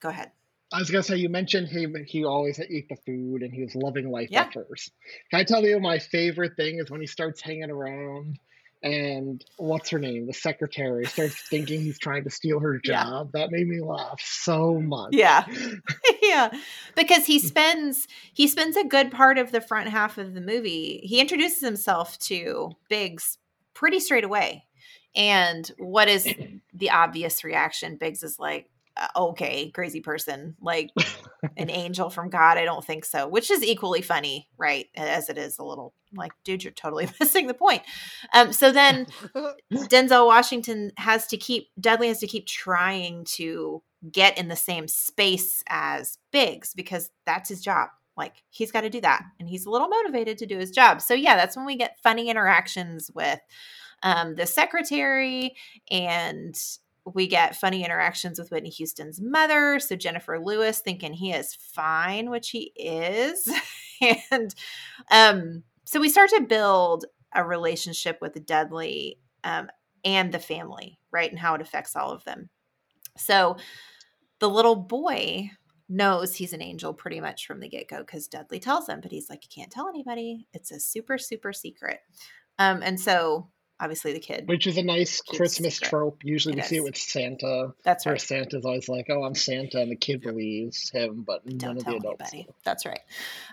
go ahead. I was gonna say you mentioned he he always ate the food and he was loving life Yeah. at first. Can I tell you my favorite thing is when he starts hanging around and what's her name, the secretary, starts thinking he's trying to steal her Yeah. job. That made me laugh so much. Yeah. yeah. Because he spends he spends a good part of the front half of the movie. He introduces himself to Biggs pretty straight away. And what is the obvious reaction? Biggs is like, okay, crazy person, like an angel from God. I don't think so, which is equally funny, right? As it is a little like, dude, you're totally missing the point. Um, so then Denzel Washington has to keep, Dudley has to keep trying to get in the same space as Biggs because that's his job. Like he's got to do that. And he's a little motivated to do his job. So yeah, that's when we get funny interactions with um, the secretary and we get funny interactions with Whitney Houston's mother. So Jennifer Lewis thinking he is fine, which he is. and um, so we start to build a relationship with Dudley um, and the family, right? And how it affects all of them. So the little boy knows he's an angel pretty much from the get go because Dudley tells him, but he's like, you can't tell anybody. It's a super, super secret. Um, and so obviously the kid. Which is a nice Christmas trope. Usually It we see it with Santa. That's where right. Santa's always like, "Oh, I'm Santa," and the kid believes him, but none Don't of tell the adults. anybody. That's right.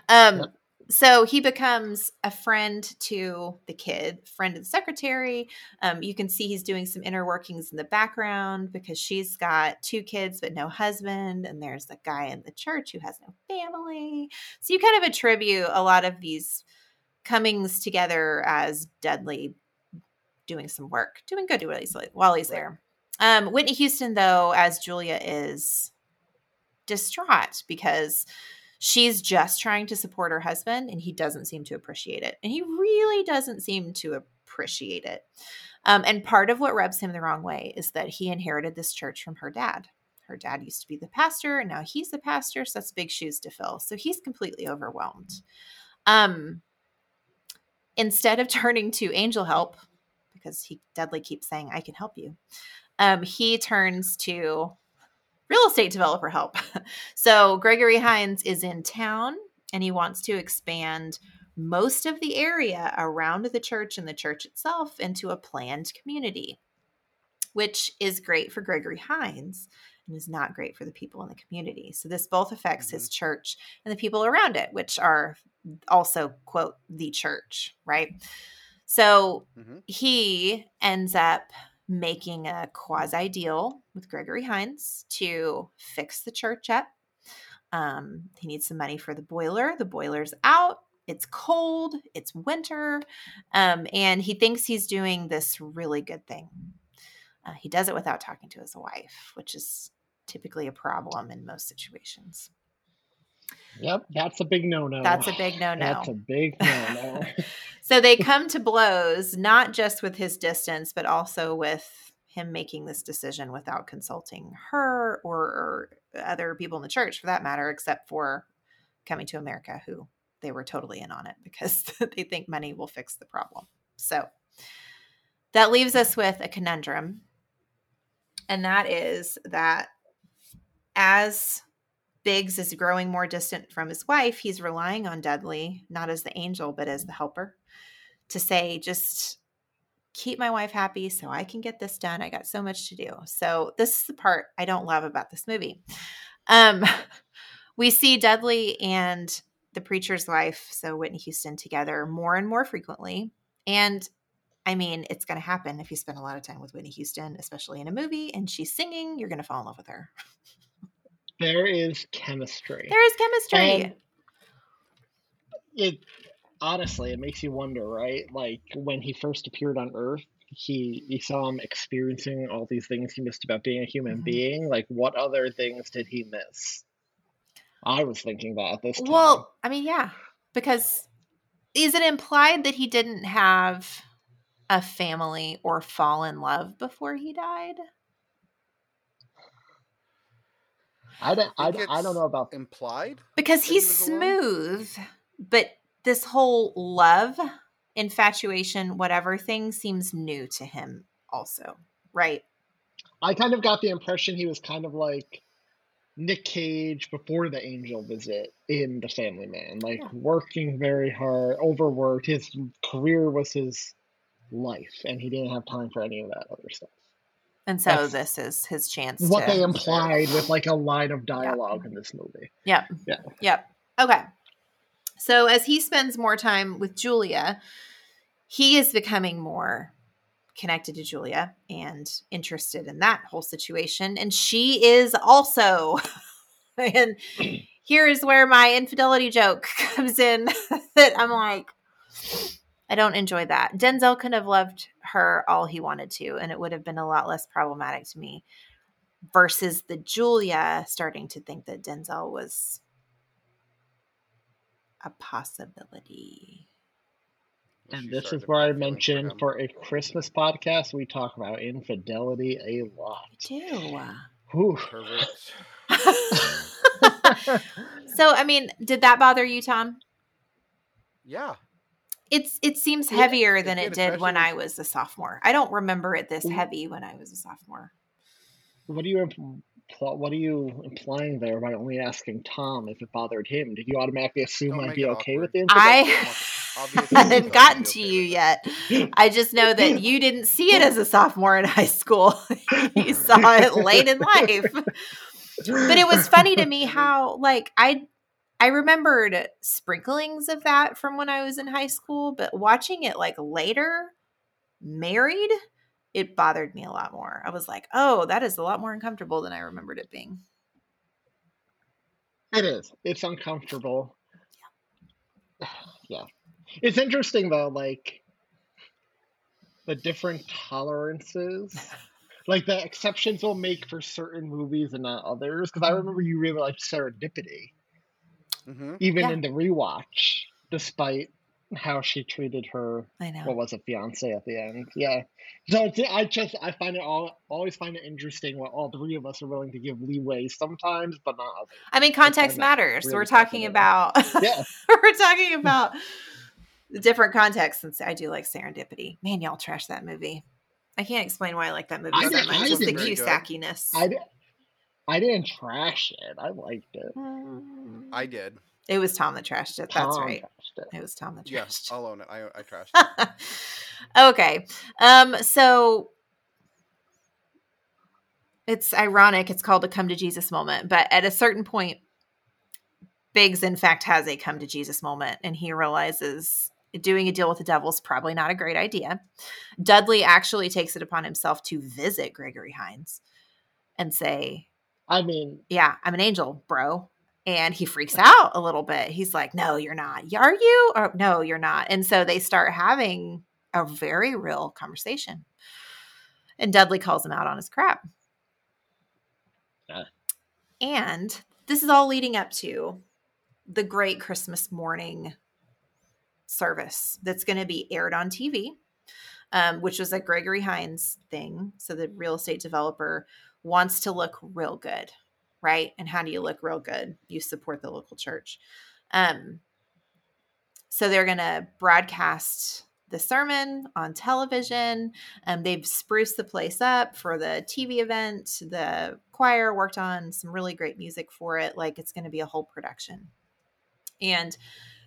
Um. So he becomes a friend to the kid, friend of the secretary. Um, you can see he's doing some inner workings in the background because she's got two kids but no husband, and there's the guy in the church who has no family. So you kind of attribute a lot of these comings together as Dudley doing some work, doing good while he's while he's there. Um, Whitney Houston, though, as Julia is distraught because she's just trying to support her husband and he doesn't seem to appreciate it. And he really doesn't seem to appreciate it. Um, and part of what rubs him the wrong way is that he inherited this church from her dad. Her dad used to be the pastor, and now he's the pastor, so that's big shoes to fill. So he's completely overwhelmed. Um, instead of turning to angel help, because he Dudley keeps saying, I can help you, um, he turns to real estate developer help. so Gregory Hines is in town and he wants to expand most of the area around the church and the church itself into a planned community, which is great for Gregory Hines and is not great for the people in the community. So this both affects his church and the people around it, which are also quote the church, right? So he ends up making a quasi deal with Gregory Hines to fix the church up. Um, he needs some money for the boiler. The boiler's out. It's cold. It's winter. Um, and he thinks he's doing this really good thing. Uh, he does it without talking to his wife, which is typically a problem in most situations. Yep, that's a big no-no. That's a big no-no. That's a big no-no. So they come to blows, not just with his distance, but also with him making this decision without consulting her or, or other people in the church for that matter, except for coming to America, who they were totally in on it because they think money will fix the problem. So that leaves us with a conundrum. And that is that as Biggs is growing more distant from his wife, he's relying on Dudley, not as the angel, but as the helper, to say, just keep my wife happy so I can get this done. I got so much to do. So, this is the part I don't love about this movie. Um, we see Dudley and the preacher's wife, so Whitney Houston, together more and more frequently. And I mean, it's going to happen if you spend a lot of time with Whitney Houston, especially in a movie, and she's singing, you're going to fall in love with her. there is chemistry. There is chemistry. And it honestly, it makes you wonder, right? Like when he first appeared on Earth, he you saw him experiencing all these things he missed about being a human Mm-hmm. being. Like what other things did he miss? I was thinking that at this time. Well, I mean, yeah, because is it implied that he didn't have a family or fall in love before he died? I don't, I, think don't- I don't know about implied Because that he he's alone? smooth, but this whole love, infatuation, whatever thing seems new to him, also, right? I kind of got the impression he was kind of like Nick Cage before the angel visit in The Family Man, like Yeah. working very hard, overworked. His career was his life, and he didn't have time for any of that other stuff. And so That's this is his chance. What to, they implied with like a line of dialogue in this movie. Yep. Yeah. Yep. Okay. So as he spends more time with Julia, he is becoming more connected to Julia and interested in that whole situation. And she is also. and here is where my infidelity joke comes in that I'm like, I don't enjoy that. Denzel could have loved her all he wanted to, and it would have been a lot less problematic to me versus the Julia starting to think that Denzel was a possibility. And this is where I mentioned for a Christmas podcast, we talk about infidelity a lot. Do. Whew. so, I mean, did that bother you, Tom? Yeah. It's it seems Yeah, heavier than it it did, did when I was a sophomore. I don't remember it this heavy when I was a sophomore. What are you impl- what are you implying there by only asking Tom if it bothered him? Did you automatically assume Don't I'd be it okay with awkward. the I infidelity? Obviously, haven't gotten to okay you yet. I just know that you didn't see it as a sophomore in high school. you saw it late in life. But it was funny to me how like I I remembered sprinklings of that from when I was in high school, but watching it like later married, it bothered me a lot more. I was like, "Oh, that is a lot more uncomfortable than I remembered it being." It is. It's uncomfortable. Yeah. yeah. It's interesting though, like the different tolerances. Like the exceptions will make for certain movies and not others. Because I remember you really liked Serendipity, hmm even Yeah. in the rewatch, despite how she treated her I know. what was it, fiance at the end. Yeah. So it's, I just I find it all always find it interesting what all three of us are willing to give leeway sometimes, but not others. I mean, context that matters. really We're talking about Yeah. we're talking about the different contexts. Since I do like Serendipity, man, y'all trash that movie. I can't explain why I like that movie I so did- much. I Just the didn't. Cusackiness. I, di- I didn't trash it. I liked it. I did. It was Tom that trashed it. That's Tom right. trashed it. It was Tom that trashed. Yes, trashed. I'll own it. I, I trashed it. okay. Um, so it's ironic. It's called a come to Jesus moment, but at a certain point, Biggs, in fact, has a come to Jesus moment, and he realizes doing a deal with the devil is probably not a great idea. Dudley actually takes it upon himself to visit Gregory Hines and say, I mean, yeah, I'm an angel, bro. And he freaks out a little bit. He's like, no, you're not. Are you? Or no, you're not. And so they start having a very real conversation. And Dudley calls him out on his crap. Yeah. And this is all leading up to the great Christmas morning service that's going to be aired on TV, um, which was a Gregory Hines thing. So the real estate developer wants to look real good, right? And how do you look real good? You support the local church. Um, so they're going to broadcast the sermon on television. Um, they've spruced the place up for the TV event. The choir worked on some really great music for it. Like it's going to be a whole production. And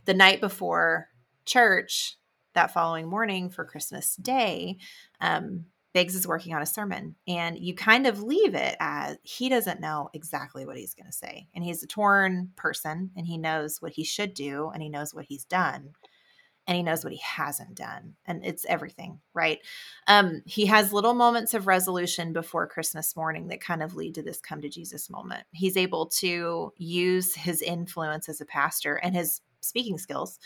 the night before church, that following morning for Christmas Day, um, Biggs is working on a sermon, and you kind of leave it as he doesn't know exactly what he's going to say. And he's a torn person, and he knows what he should do, and he knows what he's done, and he knows what he hasn't done. And it's everything, right? Um, he has little moments of resolution before Christmas morning that kind of lead to this come to Jesus moment. He's able to use his influence as a pastor and his speaking skills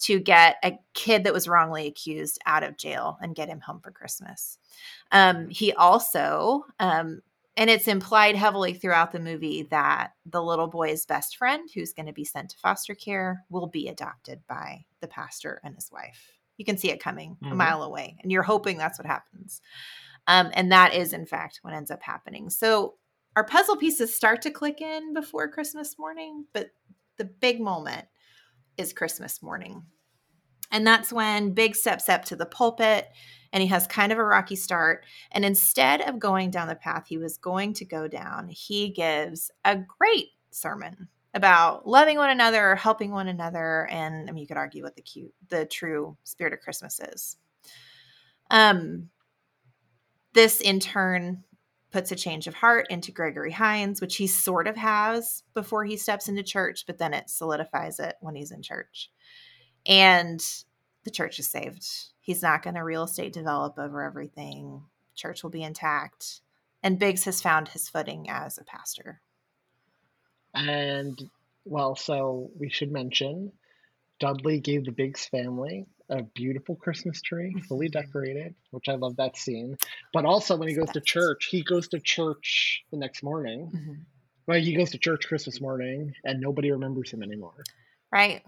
to get a kid that was wrongly accused out of jail and get him home for Christmas. Um, he also, um, and it's implied heavily throughout the movie that the little boy's best friend, who's going to be sent to foster care, will be adopted by the pastor and his wife. You can see it coming a Mhm. mile away, and you're hoping that's what happens. Um, and that is, in fact, what ends up happening. So our puzzle pieces start to click in before Christmas morning, but the big moment is Christmas morning. And that's when Big steps up to the pulpit and he has kind of a rocky start. And instead of going down the path he was going to go down, he gives a great sermon about loving one another, helping one another, and I mean you could argue what the cute the true spirit of Christmas is. Um this in turn puts a change of heart into Gregory Hines, which he sort of has before he steps into church, but then it solidifies it when he's in church. And the church is saved. He's not going to real estate develop over everything. Church will be intact. And Biggs has found his footing as a pastor. And well, so we should mention Dudley gave the Biggs family a beautiful Christmas tree, fully decorated, which I love that scene. But also when he goes to church, he goes to church the next morning. Mm-hmm. Well, he goes to church Christmas morning and nobody remembers him anymore. Right.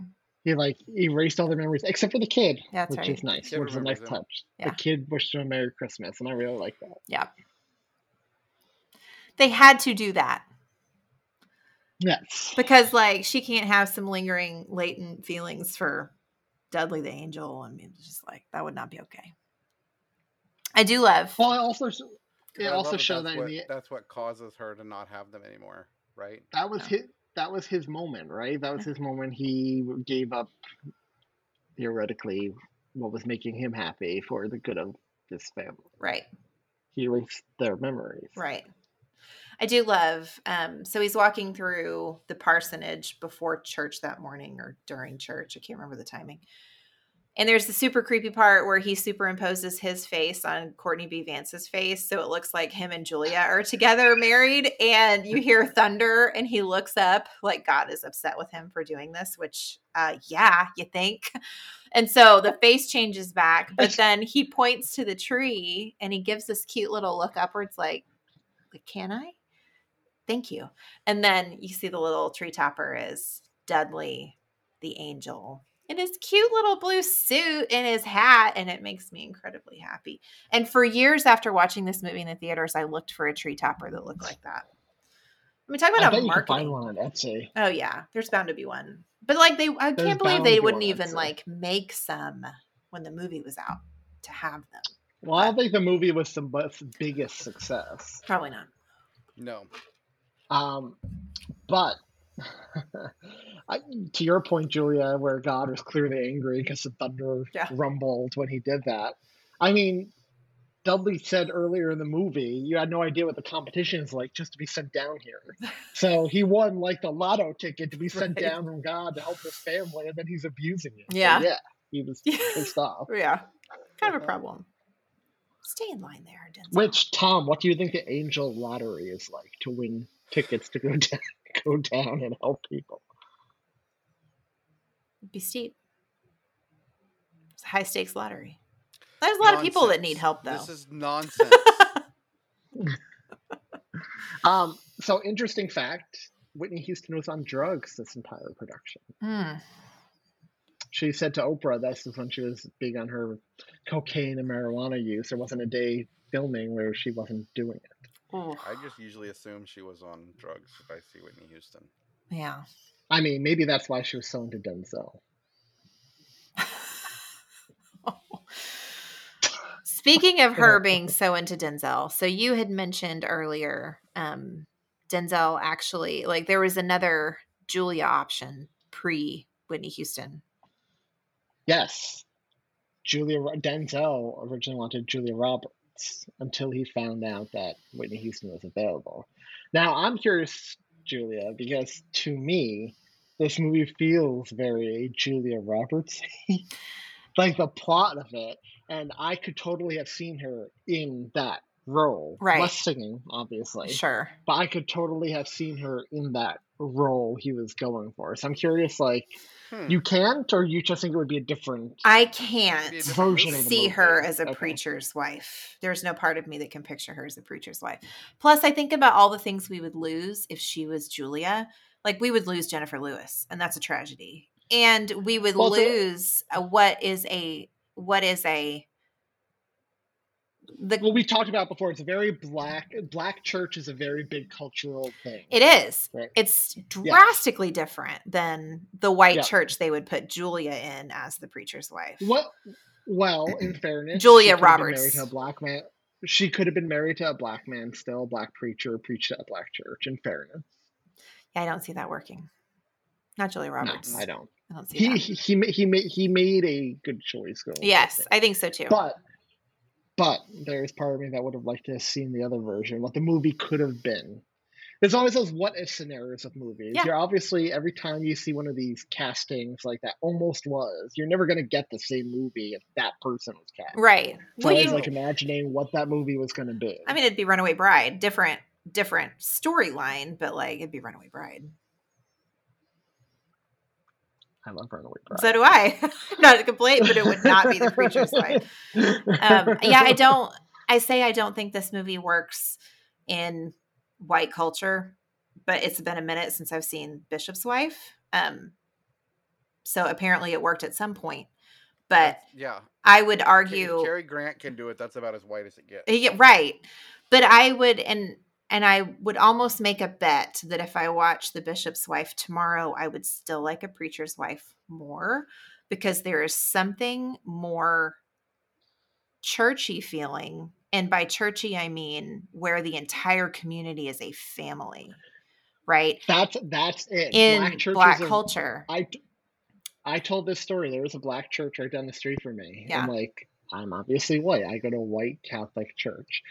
He like erased all the memories except for the kid, That's which right. is nice. Kid Which is a nice him. touch. Yeah. The kid wished him a Merry Christmas, and I really like that. Yeah. They had to do that Yes. because, like, she can't have some lingering, latent feelings for Dudley the Angel. I mean, it's just like that would not be okay. I do love. Well, I also it I also love showed that's that in what, the that's what causes her to not have them anymore, right? that was his that was his moment, right? That was his moment. He gave up theoretically what was making him happy for the good of this family. Right. He erased their memories. Right. I do love. Um, so he's walking through the parsonage before church that morning or during church. I can't remember the timing. And there's the super creepy part where he superimposes his face on Courtney B. Vance's face. So it looks like him and Julia are together married. And you hear thunder and he looks up like God is upset with him for doing this, which, uh, yeah, you think. And so the face changes back, but then he points to the tree and he gives this cute little look upwards like, like, can I? Thank you. And then you see the little tree topper is Dudley the angel in his cute little blue suit and his hat, and it makes me incredibly happy. And for years after watching this movie in the theaters, I looked for a tree topper that looked like that. I mean, talk I about bet a you can find marketing. one on Etsy. Oh yeah, there's bound to be one. But like they, I There's can't believe they be wouldn't even so. like make some when the movie was out to have them. Well, I don't think the movie was the best- biggest success. Probably not. No. Um, but I, to your point, Julia, where God was clearly angry because the thunder Yeah. rumbled when he did that. I mean, Dudley said earlier in the movie, you had no idea what the competition is like just to be sent down here. So he won like the lotto ticket to be sent Right. down from God to help his family, and then he's abusing it. So, Yeah. yeah, he was pissed off. Yeah, kind of a problem. Stay in line there, Denzel. Which Tom, what do you think the angel lottery is like to win tickets to go down, go down and help people? be steep. It's a high stakes lottery. There's a lot of people that need help, though. This is nonsense. Um, so interesting fact: Whitney Houston was on drugs this entire production. Hmm. She said to Oprah this is when she was big on her cocaine and marijuana use. There wasn't a day filming where she wasn't doing it. I just usually assume she was on drugs if I see Whitney Houston. yeah. I mean, maybe that's why she was so into Denzel. Speaking of her being so into Denzel, so you had mentioned earlier, um, Denzel actually like there was another Julia option pre Whitney Houston. Yes, Julia Denzel originally wanted Julia Roberts until he found out that Whitney Houston was available. Now I'm curious, Julia, because to me, this movie feels very Julia Roberts, like the plot of it, and I could totally have seen her in that role, Right. less singing, obviously, Sure. but I could totally have seen her in that role he was going for. So I'm curious, like. Hmm. You can't, or you just think it would be a different I can't different see her as a Okay. preacher's wife. There's no part of me that can picture her as a preacher's wife. Plus, I think about all the things we would lose if she was Julia. Like we would lose Jennifer Lewis, and that's a tragedy. And we would Well, so- lose a, what is a what is a the Well, we talked about before. It's a very black. Black church is a very big cultural thing. it is. Right. It's drastically different than the white Yeah. church they would put Julia in as the preacher's wife. What? Well, in fairness, Julia she could have been Roberts. married to a black man. She could have been married to a black man, still a black preacher, preached at a black church. In fairness, Yeah, I don't see that working. Not Julia Roberts. no, I don't. I don't see He that. he he he made he made a good choice going. Yes. I think so too. but but there's part of me that would have liked to have seen the other version, what the movie could have been. there's always those what if scenarios of movies. Yeah. You're obviously every time you see one of these castings like that almost was, you're never gonna get the same movie if that person was cast. Right. So Well, I was like imagining what that movie was gonna be. I mean, it'd be Runaway Bride, different different storyline, but like it'd be Runaway Bride. I love Runaway Bride. So do I. not a complaint, but it would not be the preacher's wife. Um, yeah, I don't. I say I don't think this movie works in white culture, but it's been a minute since I've seen Bishop's Wife. Um, so apparently it worked at some point. But Yeah. I would argue Cary Grant can do it. That's about as white as it gets. Yeah, right. But I would and and I would almost make a bet that if I watch The Bishop's Wife tomorrow, I would still like A Preacher's Wife more because there is something more churchy feeling. And by churchy, I mean where the entire community is a family, right? That's that's it. In black, black are- culture. I I told this story. There was a black church right down the street from me. Yeah. And like I'm obviously white. I go to a white Catholic church.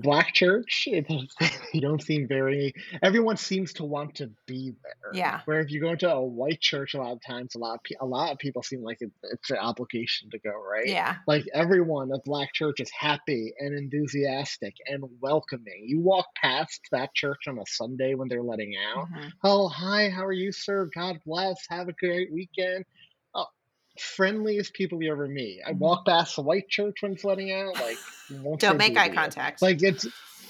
Black church, it, you don't seem very. Everyone seems to want to be there. Yeah. Where if you go into a white church, a lot of times, a lot of pe- a lot of people seem like it, it's an obligation to go, right? Yeah. Like everyone at Black Church is happy and enthusiastic and welcoming. You walk past that church on a Sunday when they're letting out. Mhm. Oh, hi, how are you, sir? God bless. Have a great weekend. Friendliest people you ever meet. I walk past the white church when it's letting out. Like, won't Mm-hmm. Don't make eye contact. Like it's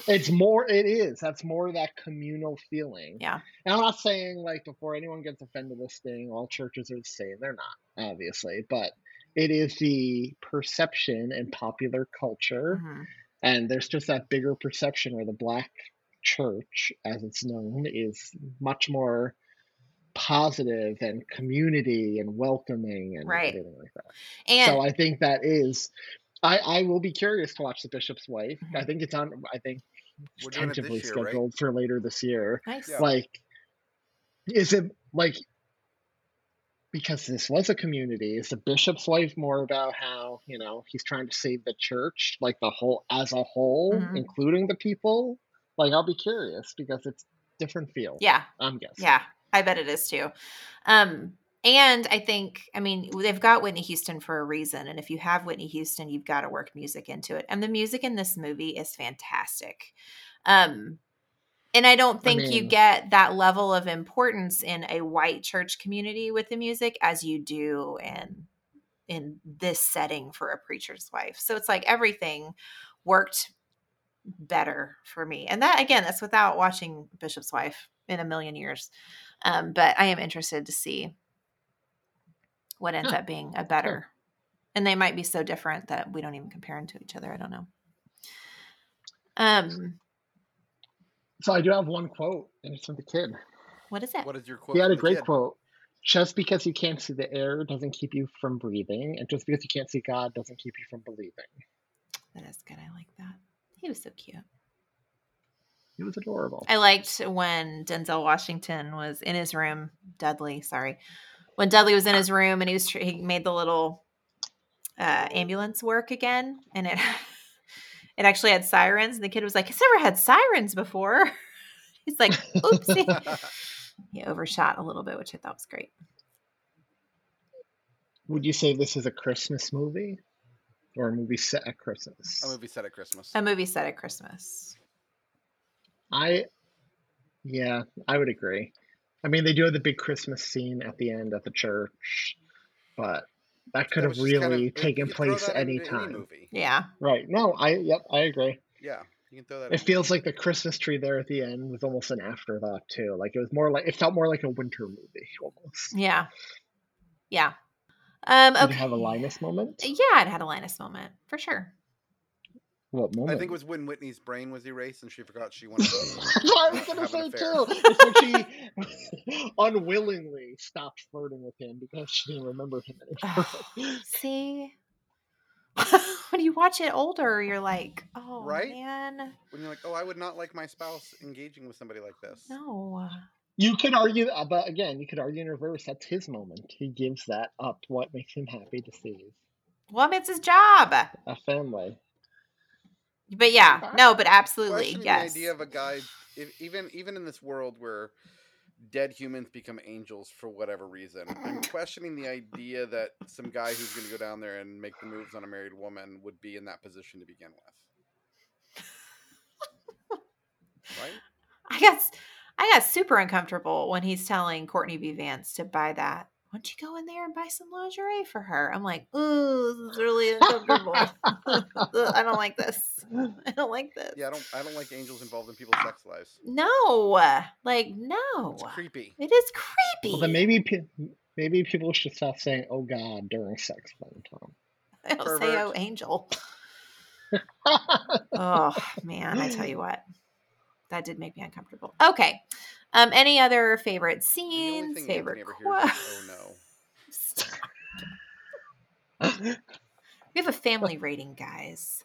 it's more it is. That's more of that communal feeling. Yeah. And I'm not saying like before anyone gets offended this thing, all churches are the same. They're not, obviously. But it is the perception and popular culture. Mhm. And there's just that bigger perception where the black church, as it's known, is much more positive and community and welcoming and Right. everything like that. And so I think that is I, I will be curious to watch the Bishop's Wife. Mm-hmm. I think it's on I think We're tentatively this year, right? scheduled for later this year. nice. Yeah. Like is it like because this was a community, is the bishop's wife more about how, you know, he's trying to save the church, like the whole as a whole, Mhm. including the people? Like I'll be curious because it's different feel. Yeah. I'm guessing. Yeah, I bet it is too. Um, and I think, I mean, they've got Whitney Houston for a reason. And if you have Whitney Houston, you've got to work music into it. And the music in this movie is fantastic. Um, and I don't think you mean- get that level of importance in a white church community with the music as you do in in this setting for a preacher's wife. So it's like everything worked better for me. And that again, that's without watching Bishop's Wife in a million years. Um, but I am interested to see what ends Huh. up being a better. And they might be so different that we don't even compare them to each other. I don't know. Um, So I do have one quote, and it's from the kid. what is it? What is your quote? He had a great kid? quote. Just because you can't see the air doesn't keep you from breathing, and just because you can't see God doesn't keep you from believing. That is good. I like that. He was so cute. It was adorable. I liked when Denzel Washington was in his room. Dudley, sorry, when Dudley was in his room and he was tr- he made the little uh, ambulance work again, and it it actually had sirens. And the kid was like, "It's never had sirens before." He's like, "Oopsie." he overshot a little bit, which I thought was great. Would you say this is a Christmas movie, or a movie set at Christmas? A movie set at Christmas. A movie set at Christmas. I, yeah, I would agree. I mean, they do have the big Christmas scene at the end at the church, but that could That have was just kind really of- taken you throw place that any into any time. movie. Yeah, Right? No, I yep, I agree. Yeah, you can throw that. It in. feels like the Christmas tree there at the end was almost an afterthought too. Like it was more like it felt more like a winter movie almost. yeah, yeah. Um, Did okay. it have a Linus moment? Yeah, it had a Linus moment for sure. What moment? I think it was when Whitney's brain was erased and she forgot she wanted to That's what I was gonna say too. It's when she unwillingly stopped flirting with him because she didn't remember him anymore. See, when you watch it older, you're like, oh Right? man, when you're like, oh, I would not like my spouse engaging with somebody like this. no. you could argue, uh, but again, you could argue in reverse. That's his moment. He gives that up. What makes him happy to see Well, I it's his job. a family. But yeah, no, but absolutely, Questioning yes. The idea of a guy, if, even even in this world where dead humans become angels for whatever reason, I'm questioning the idea that some guy who's going to go down there and make the moves on a married woman would be in that position to begin with. right? I got I got super uncomfortable when he's telling Courtney B. Vance to buy that. Why don't you go in there and buy some lingerie for her? I'm like, ooh, this is really uncomfortable. I don't like this. I don't like this. Yeah, I don't. I don't like angels involved in people's sex lives. No, uh, like no, It's creepy. it is creepy. Well, then maybe maybe people should stop saying "Oh God" during sex playing time. I don't say oh angel. oh man, I tell you what, that did make me uncomfortable. Okay, um, any other favorite scenes? thing Favorite Anthony hears quotes? "Oh no." We have a family rating, guys.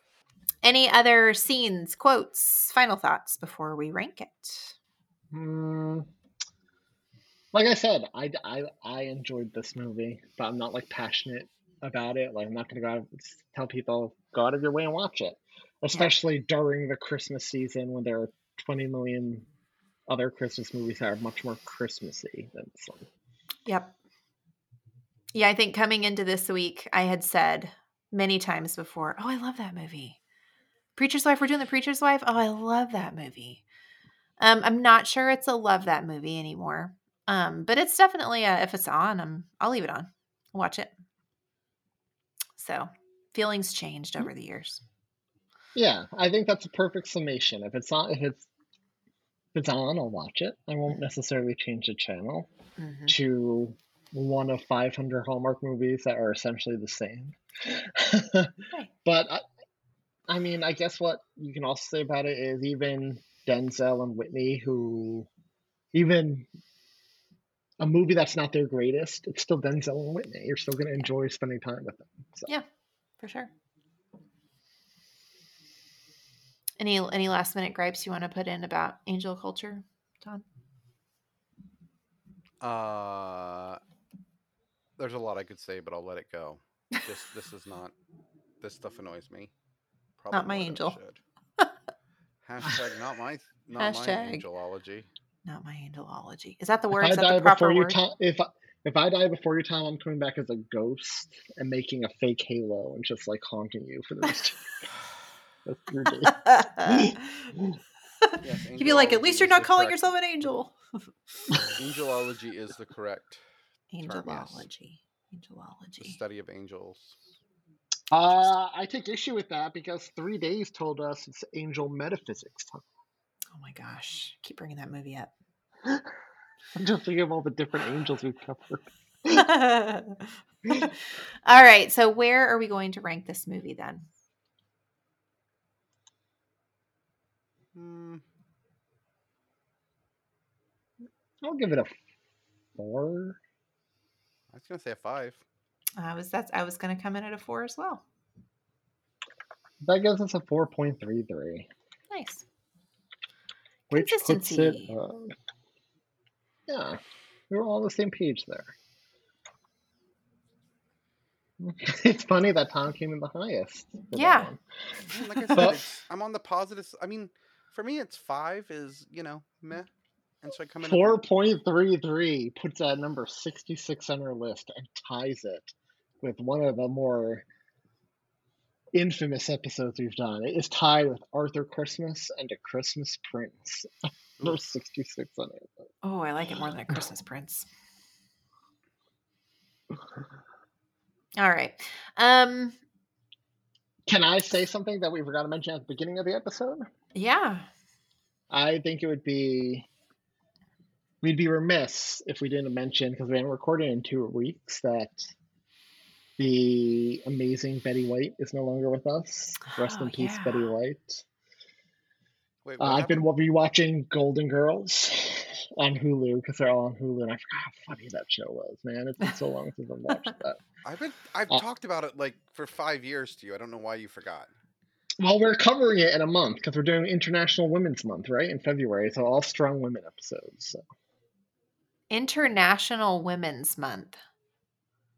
Any other scenes, quotes, final thoughts before we rank it? Hmm. like I said, I, I I enjoyed this movie, but I'm not like passionate about it. Like I'm not gonna go out and tell people go out of your way and watch it, especially during the Christmas season when there are 20 million other Christmas movies that are much more Christmassy than this one. Yep. Yeah, I think coming into this week, I had said many times before, "Oh, I love that movie." Preacher's Wife. We're doing the Preacher's Wife. Oh, I love that movie. Um, I'm not sure it's a love that movie anymore. Um, but it's definitely a if it's on, I'm I'll leave it on. Watch it. So feelings changed over the years. Yeah, I think that's a perfect summation. If it's on, if it's if it's on, I'll watch it. I won't necessarily change the channel Mhm. to one of 500 Hallmark movies that are essentially the same. But I, I mean, I guess what you can also say about it is even Denzel and Whitney, who even a movie that's not their greatest, it's still Denzel and Whitney. You're still going to enjoy spending time with them. So. Yeah, for sure. Any any last minute gripes you want to put in about angel culture, Tom? Uh, there's a lot I could say, but I'll let it go. This this is not. This stuff annoys me. Not my more than it angel. Hashtag not my not Hashtag. my angelology. Not my angelology. Is that the If word? I that die the proper before your word? time, if I, if I die before your time, I'm coming back as a ghost and making a fake halo and just like haunting you for the rest of your day. Yes, You'd be like, at least you're not calling correct- yourself an angel. Angelology is the correct term, yes. Angelology. The Angelology. study of angels. Uh, I take issue with that because three days told us it's angel metaphysics. Oh my gosh. Keep bringing that movie up. I'm just thinking of all the different angels we've covered. All right. So, where are we going to rank this movie then? Hmm. I'll give it a four. I was gonna say a five. I was that's I was going to come in at a four as well. That gives us a four point three three, Nice. which puts it. Consistency. Uh, yeah, we were all on the same page there. It's funny that Tom came in the highest. Yeah. like I said, but, I'm on the positive. I mean, for me, it's five is you know meh, and so I come in. at Four the- point three three puts that number sixty six on our list and ties it with one of the more infamous episodes we've done. It is tied with Arthur Christmas and a Christmas Prince. Number sixty six on it. Oh, I like it more than a Christmas Prince. All right. Um Can I say something that we forgot to mention at the beginning of the episode? Yeah. I think it would be we'd be remiss if we didn't mention because we haven't recorded in two weeks that the amazing Betty White is no longer with us. Rest Oh, in peace, yeah. Betty White. Wait, Uh, what I've been rewatching Golden Girls on Hulu because they're all on Hulu, and I forgot how funny that show was. Man, it's been so long since I've watched that. I've been. I've uh, talked about it like for five years to you. I don't know why you forgot. Well, we're covering it in a month because we're doing International Women's Month, right, in February. So all strong women episodes. So. International Women's Month.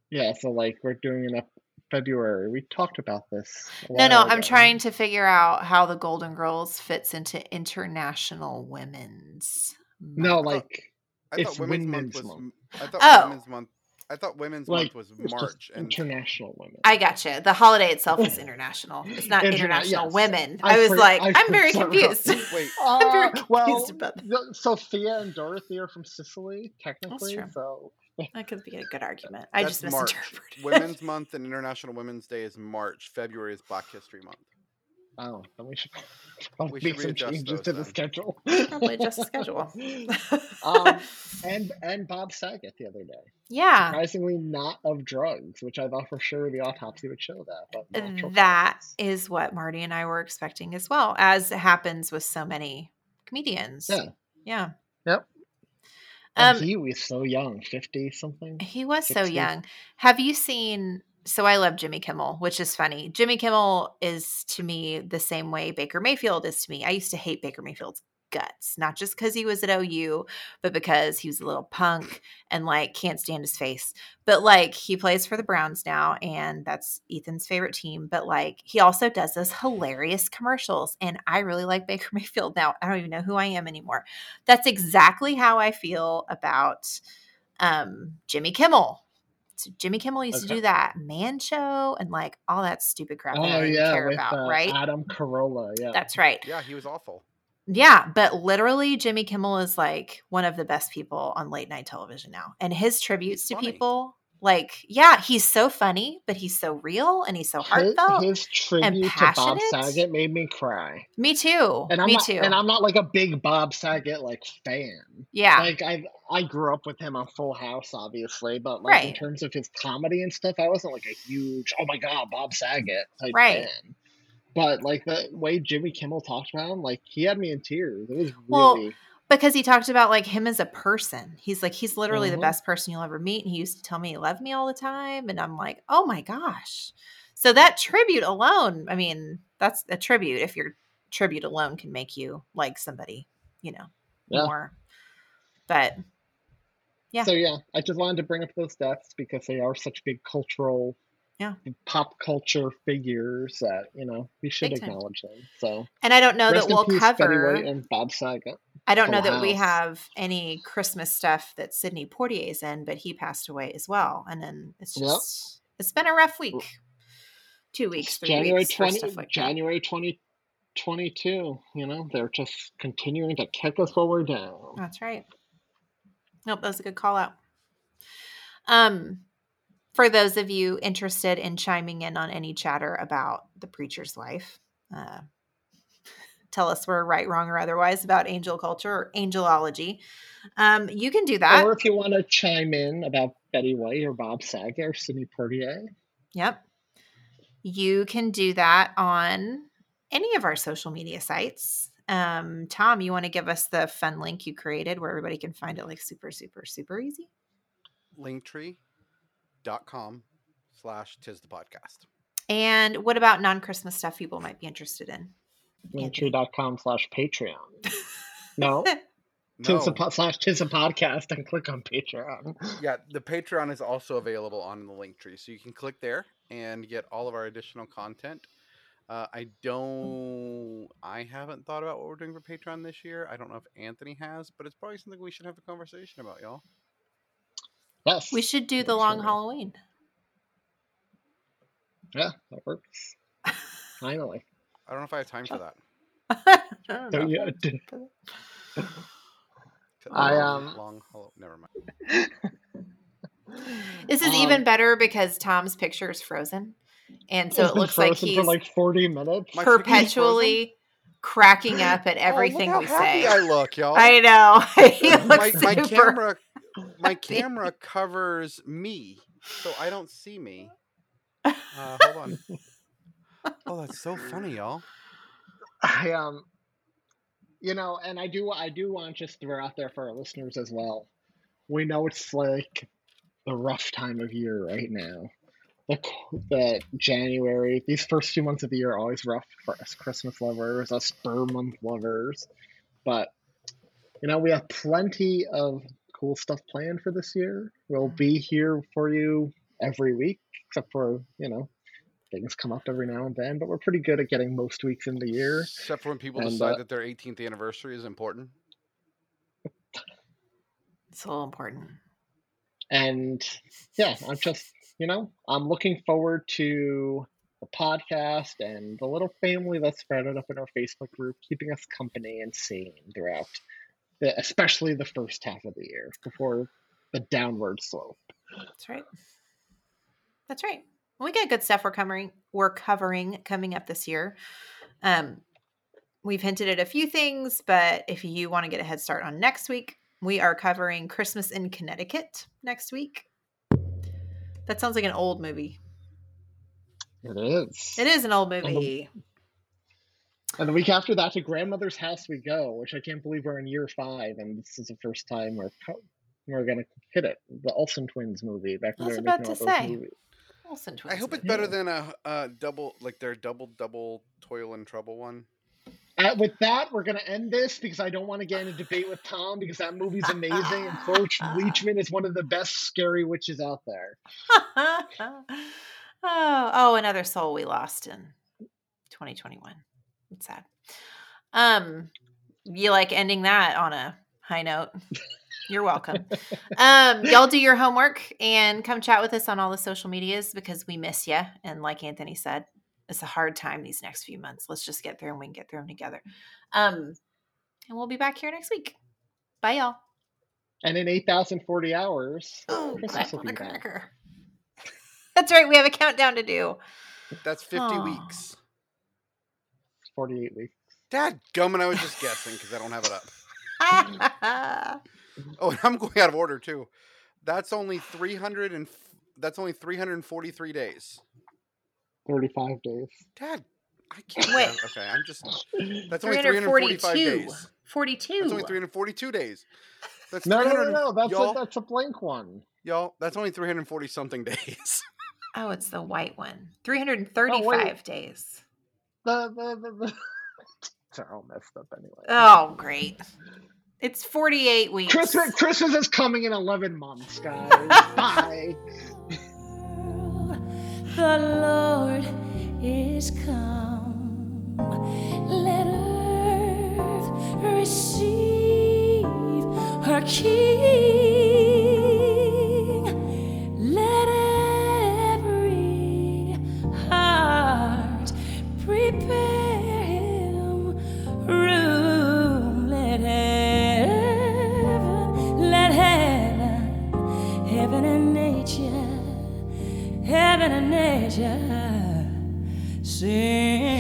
Yeah, so like we're doing an ep- February. We talked about this. No, no, while I'm trying to figure out how the Golden Girls fits into International Women's. No, like I It's thought Women's Month Women's was. Month. m- I thought Oh. Women's Month. I thought Women's like Month was March, and international women. I gotcha. The holiday itself is international. It's not Interna- international yes. women. I I, was for- like, I I'm very forgot. confused. wait, I'm very Uh, confused well, about the- Sophia and Dorothy are from Sicily, technically. true. So That could be a good argument. I that's just March. Women's Month and International Women's Day is March. February is Black History Month. Oh, then we should probably We make some changes those to the schedule. Probably adjust the schedule. um, and and Bob Saget the other day. yeah, Surprisingly, not of drugs, which I thought for sure the autopsy would show that. But natural that causes. is what Marty and I were expecting as well, as happens with so many comedians. Yeah. Yeah. Yep. And Um, he was so young, fifty something. He was so young. Have you seen? So I love Jimmy Kimmel, which is funny. Jimmy Kimmel is to me the same way Baker Mayfield is to me. I used to hate Baker Mayfield's guts, not just because he was at OU, but because he was a little punk and like can't stand his face. But like he plays for the Browns now, and that's Ethan's favorite team. But like he also does those hilarious commercials, and I really like Baker Mayfield now. I don't even know who I am anymore. That's exactly how I feel about um, Jimmy Kimmel. So Jimmy Kimmel used to do that man show and like all that stupid crap that I Oh didn't yeah, care with about, uh, right? Adam Carolla. Yeah. That's right. Yeah, he was awful. Yeah, but literally Jimmy Kimmel is like one of the best people on late night television now. And his tributes He's to funny. people, like, yeah, he's so funny, but he's so real and he's so his, heartfelt. his tribute to Bob. Saget made me cry. Me too. And I'm Me not, too. and I'm not like a big Bob Saget like fan. yeah. Like I I grew up with him on Full House, obviously, but like in terms of his comedy and stuff, I wasn't like a huge oh my god Bob Saget type Right. fan. But like the way Jimmy Kimmel talked about him, like he had me in tears. It was Well, really because he talked about like him as a person. He's like, he's literally the Mhm. best person you'll ever meet. And he used to tell me he loved me all the time. And I'm like, oh my gosh. So that tribute alone, I mean, that's a tribute. If your tribute alone can make you like somebody, you know, Yeah. more. But Yeah. So yeah, I just wanted to bring up those deaths because they are such big cultural, Yeah. pop culture figures that you know we should Big time. acknowledge them. So and I don't know that we'll peace, cover and Bob Saget. I don't know that we have any Christmas stuff that Sidney is in, but he passed away as well. And then it's Yep. just it's been a rough week. Two weeks, three January weeks for twenty, stuff like that. January twenty twenty two. You know they're just continuing to kick us while we're down. That's right. Nope, that was a good call out. Um, for those of you interested in chiming in on any chatter about the preacher's wife, uh, tell us we're right, wrong, or otherwise about angel culture or angelology. Um, you can do that. Or if you want to chime in about Betty White or Bob Saget or Sidney Poitier, Yep. You can do that on any of our social media sites. Um, Tom, you want to give us the fun link you created where everybody can find it like super, super, super easy? linktree.com slash tis the podcast. And what about non Christmas stuff people might be interested in? linktree.com slash Patreon. No, No. tis a po- slash tis a podcast and click on Patreon. Yeah, the Patreon is also available on the link tree. So you can click there and get all of our additional content. Uh, I don't, I haven't thought about what we're doing for Patreon this year. I don't know if Anthony has, but it's probably something we should have a conversation about, y'all. Yes, We should do the long Absolutely. Halloween. Yeah, that works. Finally. I don't know if I have time for that. I don't So, know. yeah, d- To- I, long- um, long, hollow- never mind. This is Um, even better because Tom's picture is frozen. And so it looks like frozen he's for like 40 minutes. Perpetually cracking up at everything oh, we look how happy say. I look, y'all. I know. he looks my, my super camera, my camera covers me, so I don't see me. Uh, hold on. Oh, that's so funny, y'all. I um you know, and I do I do want to just throw out there for our listeners as well. We know it's like the rough time of year right now. The the January, these first two months of the year are always rough for us Christmas lovers, us spur month lovers. But you know, we have plenty of cool stuff planned for this year. We'll be here for you every week, except for, you know, things come up every now and then, but we're pretty good at getting most weeks in the year. Except for when people And, decide uh, that their 18th anniversary is important. It's a little important. And yeah, I'm just, you know, I'm looking forward to the podcast and the little family that's spread out up in our Facebook group, keeping us company and sane throughout, the, especially the first half of the year before the downward slope. That's right. That's right. Well, we got good stuff we're covering. We're covering coming up this year. Um, we've hinted at a few things, but if you want to get a head start on next week, we are covering Christmas in Connecticut next week. That sounds like an old movie. It is. It is an old movie. And the week after that, to grandmother's house we go, which I can't believe we're in year five, and this is the first time we're we're gonna hit it. The Olsen twins movie back I was about to say. movies. Olsen I twins hope it's movie. better than a, a double, like their double, double toil and trouble one. Uh, with that, we're gonna end this because I don't want to get in a debate with Tom because that movie's amazing and Cloris Leachman is one of the best scary witches out there. oh, oh, another soul we lost in 2021. It's sad. Um, you like ending that on a high note. You're welcome. um, y'all do your homework and come chat with us on all the social medias because we miss you. And like Anthony said, it's a hard time these next few months. Let's just get through and we can get through them together. Um, and we'll be back here next week. Bye, y'all. And in 8,040 hours, Oh, Christmas will be back. cracker. That's right. We have a countdown to do. That's 50 Aw. weeks. 48 weeks. Dad gumming, I was just guessing because I don't have it up. Oh, and I'm going out of order too. That's only 300 and f- that's only 343 days. 35 days. Dad, I can't. Wait. yeah, Okay, I'm just. That's only 345 342. days. 42. That's only 342 days. That's No, no, no, no. That's a, that's a blank one. y'all. That's only 340 something days. Oh, it's the white one. 335 days. The, the, the, the... They're all messed up anyway. Oh, great. It's 48 weeks. Christmas, Christmas is coming in 11 months, guys. Bye. The Lord is come. Let earth receive her King. And Nature sing.